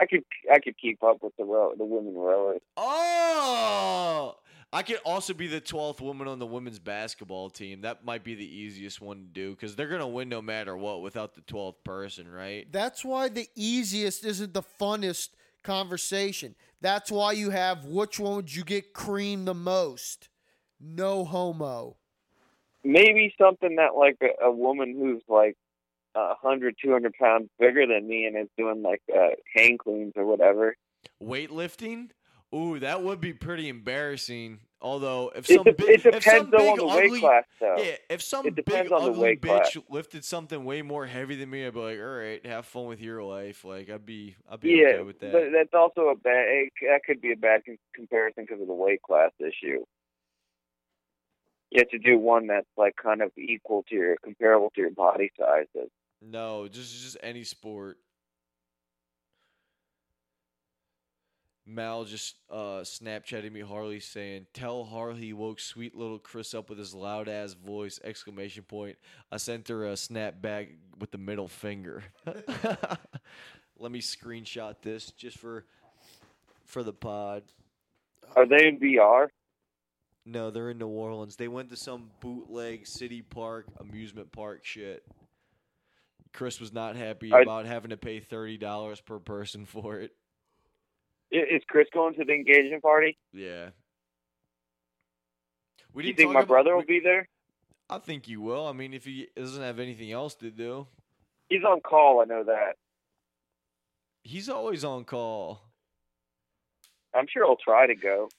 I could. I could keep up with the row, the women rowers. oh, I could also be the twelfth woman on the women's basketball team. That might be the easiest one to do because they're gonna win no matter what without the twelfth person, right? That's why the easiest isn't the funnest conversation. That's why you have which one would you get creamed the most? No homo. Maybe something that like a, a woman who's like a hundred, two hundred pounds bigger than me and is doing like uh, hang cleans or whatever. Weightlifting. Ooh, that would be pretty embarrassing. Although, if It, some de- big, it if some depends though big on the ugly, weight class though. Yeah, if some It big depends on the ugly weight bitch class. lifted something way more heavy than me, I'd be like, all right, have fun with your life. Like, I'd be, I'd be Yeah, okay with that. but that's also a bad. It, that could be a bad comparison because of the weight class issue. You have to do one that's like kind of equal to your, comparable to your body sizes. no, just just any sport. Mal just uh, Snapchatting me Harley saying, "Tell Harley he woke sweet little Chris up with his loud ass voice!" Exclamation point. I sent her a snap back with the middle finger. Let me screenshot this just for for the pod. Are they in VR? No, they're in New Orleans. They went to some bootleg city park amusement park shit. Chris was not happy Are- about having to pay thirty dollars per person for it. I- Is Chris going to the engagement party? Yeah. We Do you think my about- brother will we- be there? I think you will. I mean, if he doesn't have anything else to do, He's on call. I know that. he's always on call. I'm sure he'll try to go.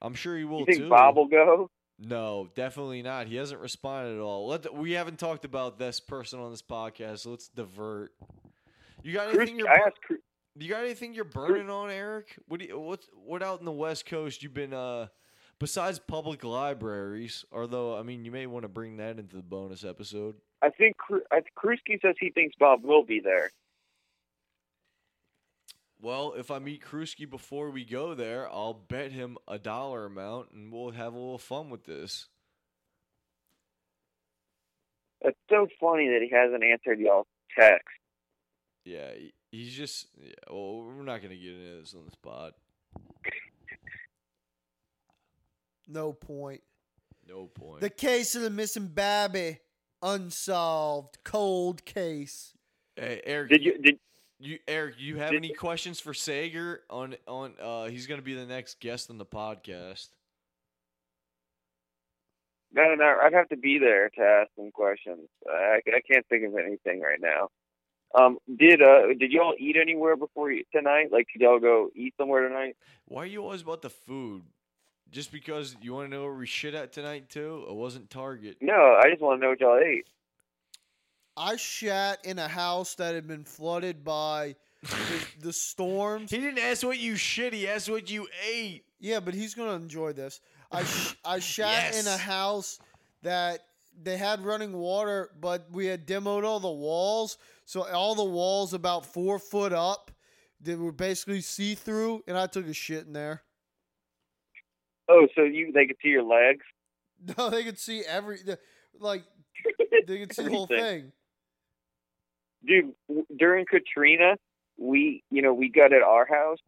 I'm sure he will You think too. Bob will go? No, definitely not. He hasn't responded at all. Let we haven't talked about this person on this podcast. So let's divert. You got anything Krusky, you're I asked. You got anything you're burning on, Eric? What do you, what's what out in the West Coast you've been uh besides public libraries? Although I mean, you may want to bring that into the bonus episode. I think I- Krusky says he thinks Bob will be there. Well, if I meet Krusky before we go there, I'll bet him a dollar amount, and we'll have a little fun with this. It's so funny that he hasn't answered y'all's text. Yeah, he's just. Yeah, well, we're not gonna get into this on the spot. No point. No point. The case of the missing Babby, unsolved, cold case. hey, Eric, Did you did you Eric, you have Did- any questions for Sager on on? uh He's gonna be the next guest on the podcast. no no I'd have to be there to ask some questions. I, I can't think of anything right now. Um, did uh did y'all eat anywhere before you, tonight? Like did y'all go eat somewhere tonight? Why are you always about the food? Just because you want to know where we shit at tonight too? It wasn't Target. No, I just want to know what y'all ate. I shat in a house that had been flooded by the, the storms. He didn't ask what you shit. He asked what you ate. Yeah, but he's gonna enjoy this. I sh- I shat in a house that they had running water, but we had demoed all the walls, so all the walls about four foot up, they were basically see through, and I took a shit in there. Oh, so you they could see your legs? No, they could see every like they could see the whole thing. dude w- during katrina we you know we got at our house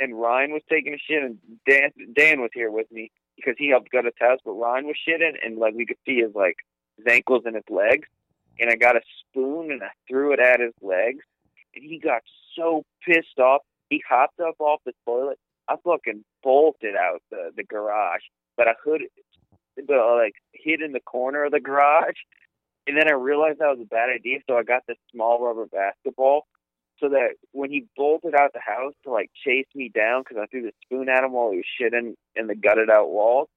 and ryan was taking a shit and dan dan was here with me because he helped gut his test, but ryan was shitting and like we could see his like his ankles and his legs and i got a spoon and i threw it at his legs and he got so pissed off. He hopped up off the toilet. I fucking bolted out the the garage but i hood the uh, like hid in the corner of the garage and then I realized that was a bad idea, so I got this small rubber basketball so that when he bolted out the house to like chase me down because I threw the spoon at him while he was shitting in the gutted out walls.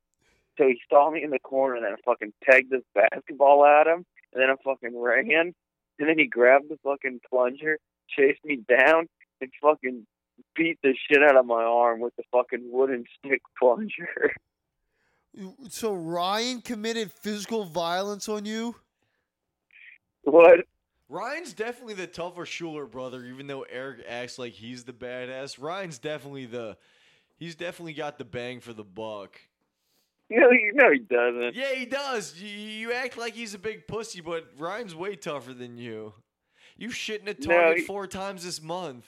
So he saw me in the corner and then I fucking pegged this basketball at him and then I fucking ran and then he grabbed the fucking plunger, chased me down and fucking beat the shit out of my arm with the fucking wooden stick plunger. So Ryan committed physical violence on you. what? Ryan's definitely the tougher Schuler brother, even though Eric acts like he's the badass. Ryan's definitely the. He's definitely got the bang for the buck. No, he, no, he doesn't. Yeah, he does. You, you act like he's a big pussy, but Ryan's way tougher than you. You shit in a No, he- four times this month.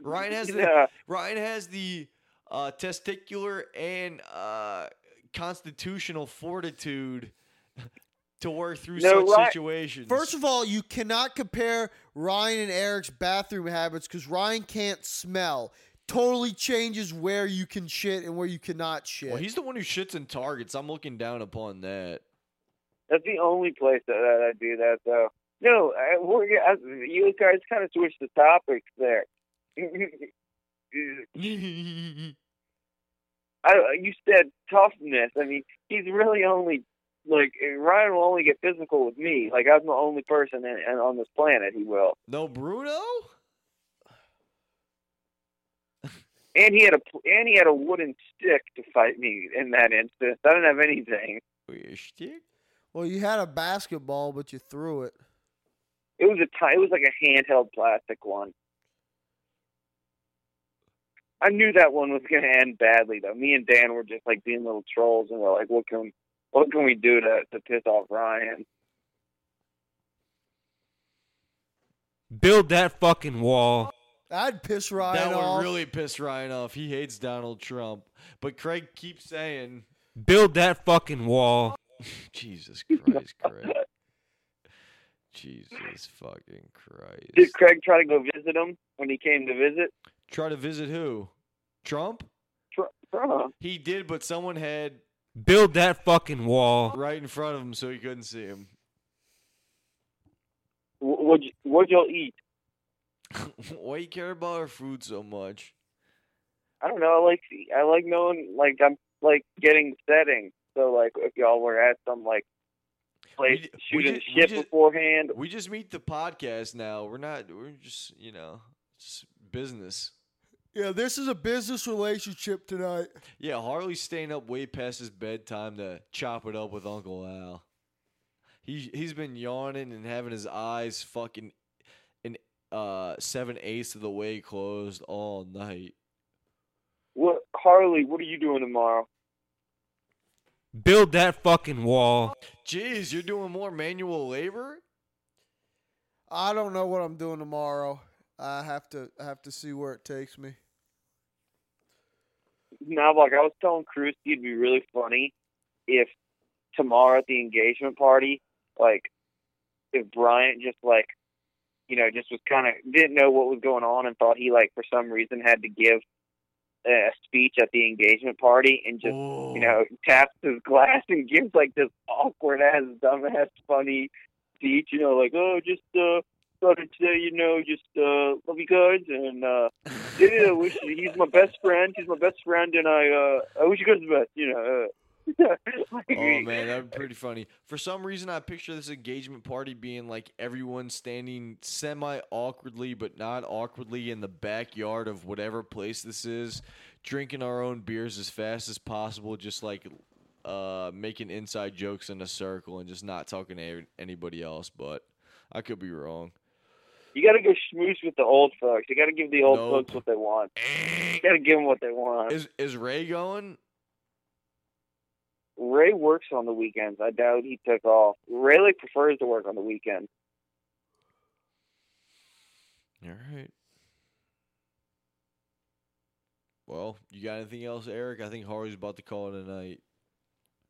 Ryan has the Yeah. Ryan has the uh, testicular and uh, constitutional fortitude to work through No, such Ry- situations. First of all, you cannot compare Ryan and Eric's bathroom habits because Ryan can't smell. Totally changes where you can shit and where you cannot shit. well, he's the one who shits in targets. I'm looking down upon that. That's the only place that, that I do that, though. No, I, we're, I, you guys kind of switched the topics there. I, you said toughness. I mean, he's really only like Ryan will only get physical with me. Like I'm the only person in, in, on this planet he will. no Bruno? And he had a and he had a wooden stick to fight me in that instance. I didn't have anything. Weird shtick? well, you had a basketball, but you threw it. It was a it was like a handheld plastic one. I knew that one was going to end badly, though. Me and Dan were just like being little trolls, and we're like, "What can what can we do to to piss off Ryan?" Build that fucking wall. I'd piss Ryan off. that would off. really piss Ryan off. He hates Donald Trump. But Craig keeps saying, Build that fucking wall. Jesus Christ, Craig. Jesus fucking Christ. Did Craig try to go visit him when he came to visit? Try to visit who? Trump? Tr- Trump. He did, but someone had Build that fucking wall. right in front of him so he couldn't see him. What'd you, what'd y'all eat? Why you care about our food so much? I don't know. I like I like knowing like I'm like getting setting. So like, if y'all were at some like place We- we shooting ju- the we shit beforehand, We just meet the podcast now. We're not. We're just you know, just business. Yeah, this is a business relationship tonight. Yeah, Harley's staying up way past his bedtime to chop it up with Uncle Al. He he's been yawning and having his eyes fucking in uh seven eighths of the way closed all night. what Harley? What are you doing tomorrow? Build that fucking wall. Jeez, you're doing more manual labor. I don't know what I'm doing tomorrow. I have to I have to see where it takes me. Now, like I was telling Krusty, it'd be really funny if tomorrow at the engagement party, like if Bryant just like, you know, just was kind of didn't know what was going on and thought he like for some reason had to give a speech at the engagement party and just Oh. you know taps his glass and gives like this awkward ass dumbass funny speech, you know, like oh just uh thought I'd you know just uh love you guys and uh yeah, he's my best friend. He's my best friend, and I uh, I wish you guys the best. You know. Uh, Oh man, that'd be pretty funny. For some reason, I picture this engagement party being like everyone standing semi awkwardly, but not awkwardly, in the backyard of whatever place this is, drinking our own beers as fast as possible, just like uh, making inside jokes in a circle and just not talking to anybody else. But I could be wrong. You got to go schmooze with the old folks. You got to give the old Nope. folks what they want. You got to give them what they want. Is is Ray going? Ray works on the weekends. I doubt he took off. Ray like prefers to work on the weekend. All right. Well, you got anything else, Eric? I think Harley's about to call it a night.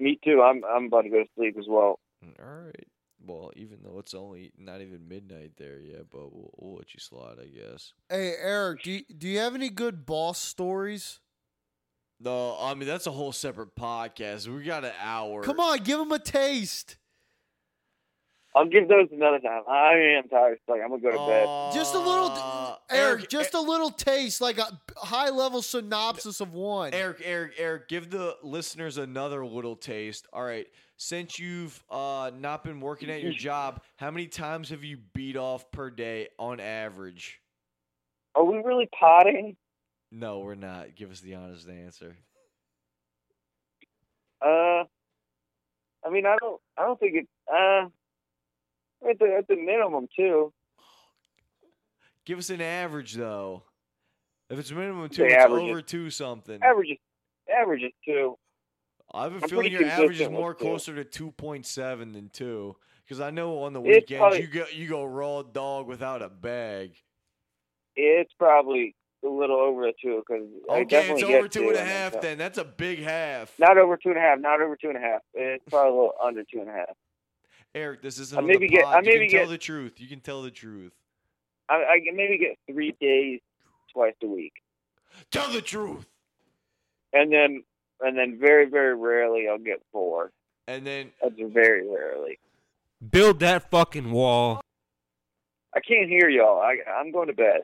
Me too. I'm I'm about to go to sleep as well. All right. Well, even though it's only not even midnight there yet, but we'll, we'll let you slide, I guess. Hey Eric, do you, do you have any good boss stories? No, I mean that's a whole separate podcast. We got an hour. Come on, give him a taste. I'll give those another time. I am tired. Like I'm gonna go to bed. Just a little, Uh, Eric. just a little taste, like a high level synopsis of one. Eric, Eric, Eric, give the listeners another little taste. All right, since you've uh, not been working at your job, how many times have you beat off per day on average? Are we really potting? No, we're not. Give us the honest answer. Uh, I mean, I don't, I don't think it. Uh, at the at the minimum too. Give us an average though. If it's minimum two, it's over two something. Average is average is two. I have a I'm feeling your average is more two. closer to two point seven than two. Because I know on the It's weekends probably- you go you go raw dog without a bag. It's probably a little over a two because I Okay, definitely it's get over two and a and then half. Then that's a big half. Not over two and a half. Not over two and a half. It's probably a little under two and a half. Eric, this isn't I maybe the get- pod. I you maybe can tell get- the truth. You can tell the truth. I, I can maybe get three days twice a week, Tell the truth. and then and then very very rarely I'll get four. And then That's very rarely. Build that fucking wall. I can't hear y'all. I I'm going to bed.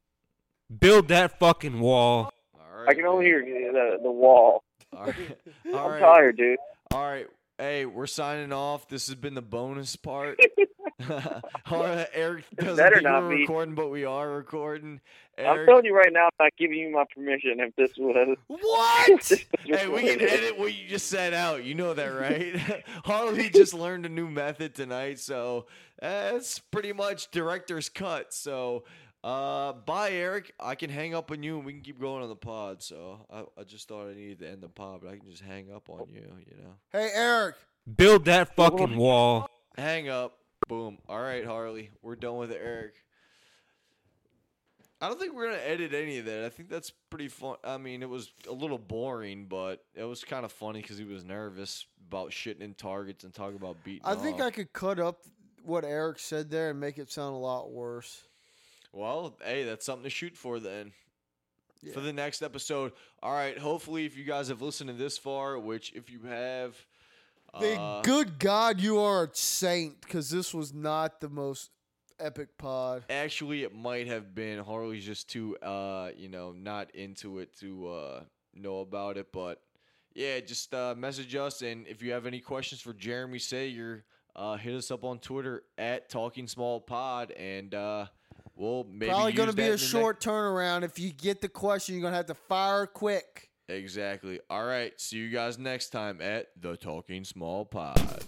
Build that fucking wall. all right. I can only man. hear the the wall. All right. I'm All right. tired, dude. All right. Hey, we're signing off. This has been the bonus part. Eric doesn't think not we're be. recording, but we are recording. I'm telling you right now, I'm not giving you my permission if this was. What? hey, we can edit what you just said out. You know that, right? Harley just learned a new method tonight, so that's pretty much director's cut. So, uh, bye, Eric. I can hang up on you, and we can keep going on the pod. So, I, I just thought I needed to end the pod, but I can just hang up on you. You know, hey Eric, Build that fucking wall. hang up. Boom. All right, Harley, we're done with Eric. I don't think we're gonna edit any of that. I think that's pretty fun. I mean, it was a little boring, but it was kind of funny because he was nervous about shitting in targets and talking about beating. I think off. I could cut up what Eric said there and make it sound a lot worse. Well, hey, that's something to shoot for then. For the next episode. All right. Hopefully, if you guys have listened to this far, which if you have, Thank uh, good God you are a saint because this was not the most epic pod. Actually, it might have been. Harley's just too, uh, you know, not into it to uh, know about it. But yeah, just uh, message us, and if you have any questions for Jeremy Sager, uh, hit us up on Twitter at Talking Small Pod, and uh, we'll maybe Probably going to be a short turnaround. If you get the question, you're going to have to fire quick. Exactly. All right. See you guys next time at the Talking Small Pod.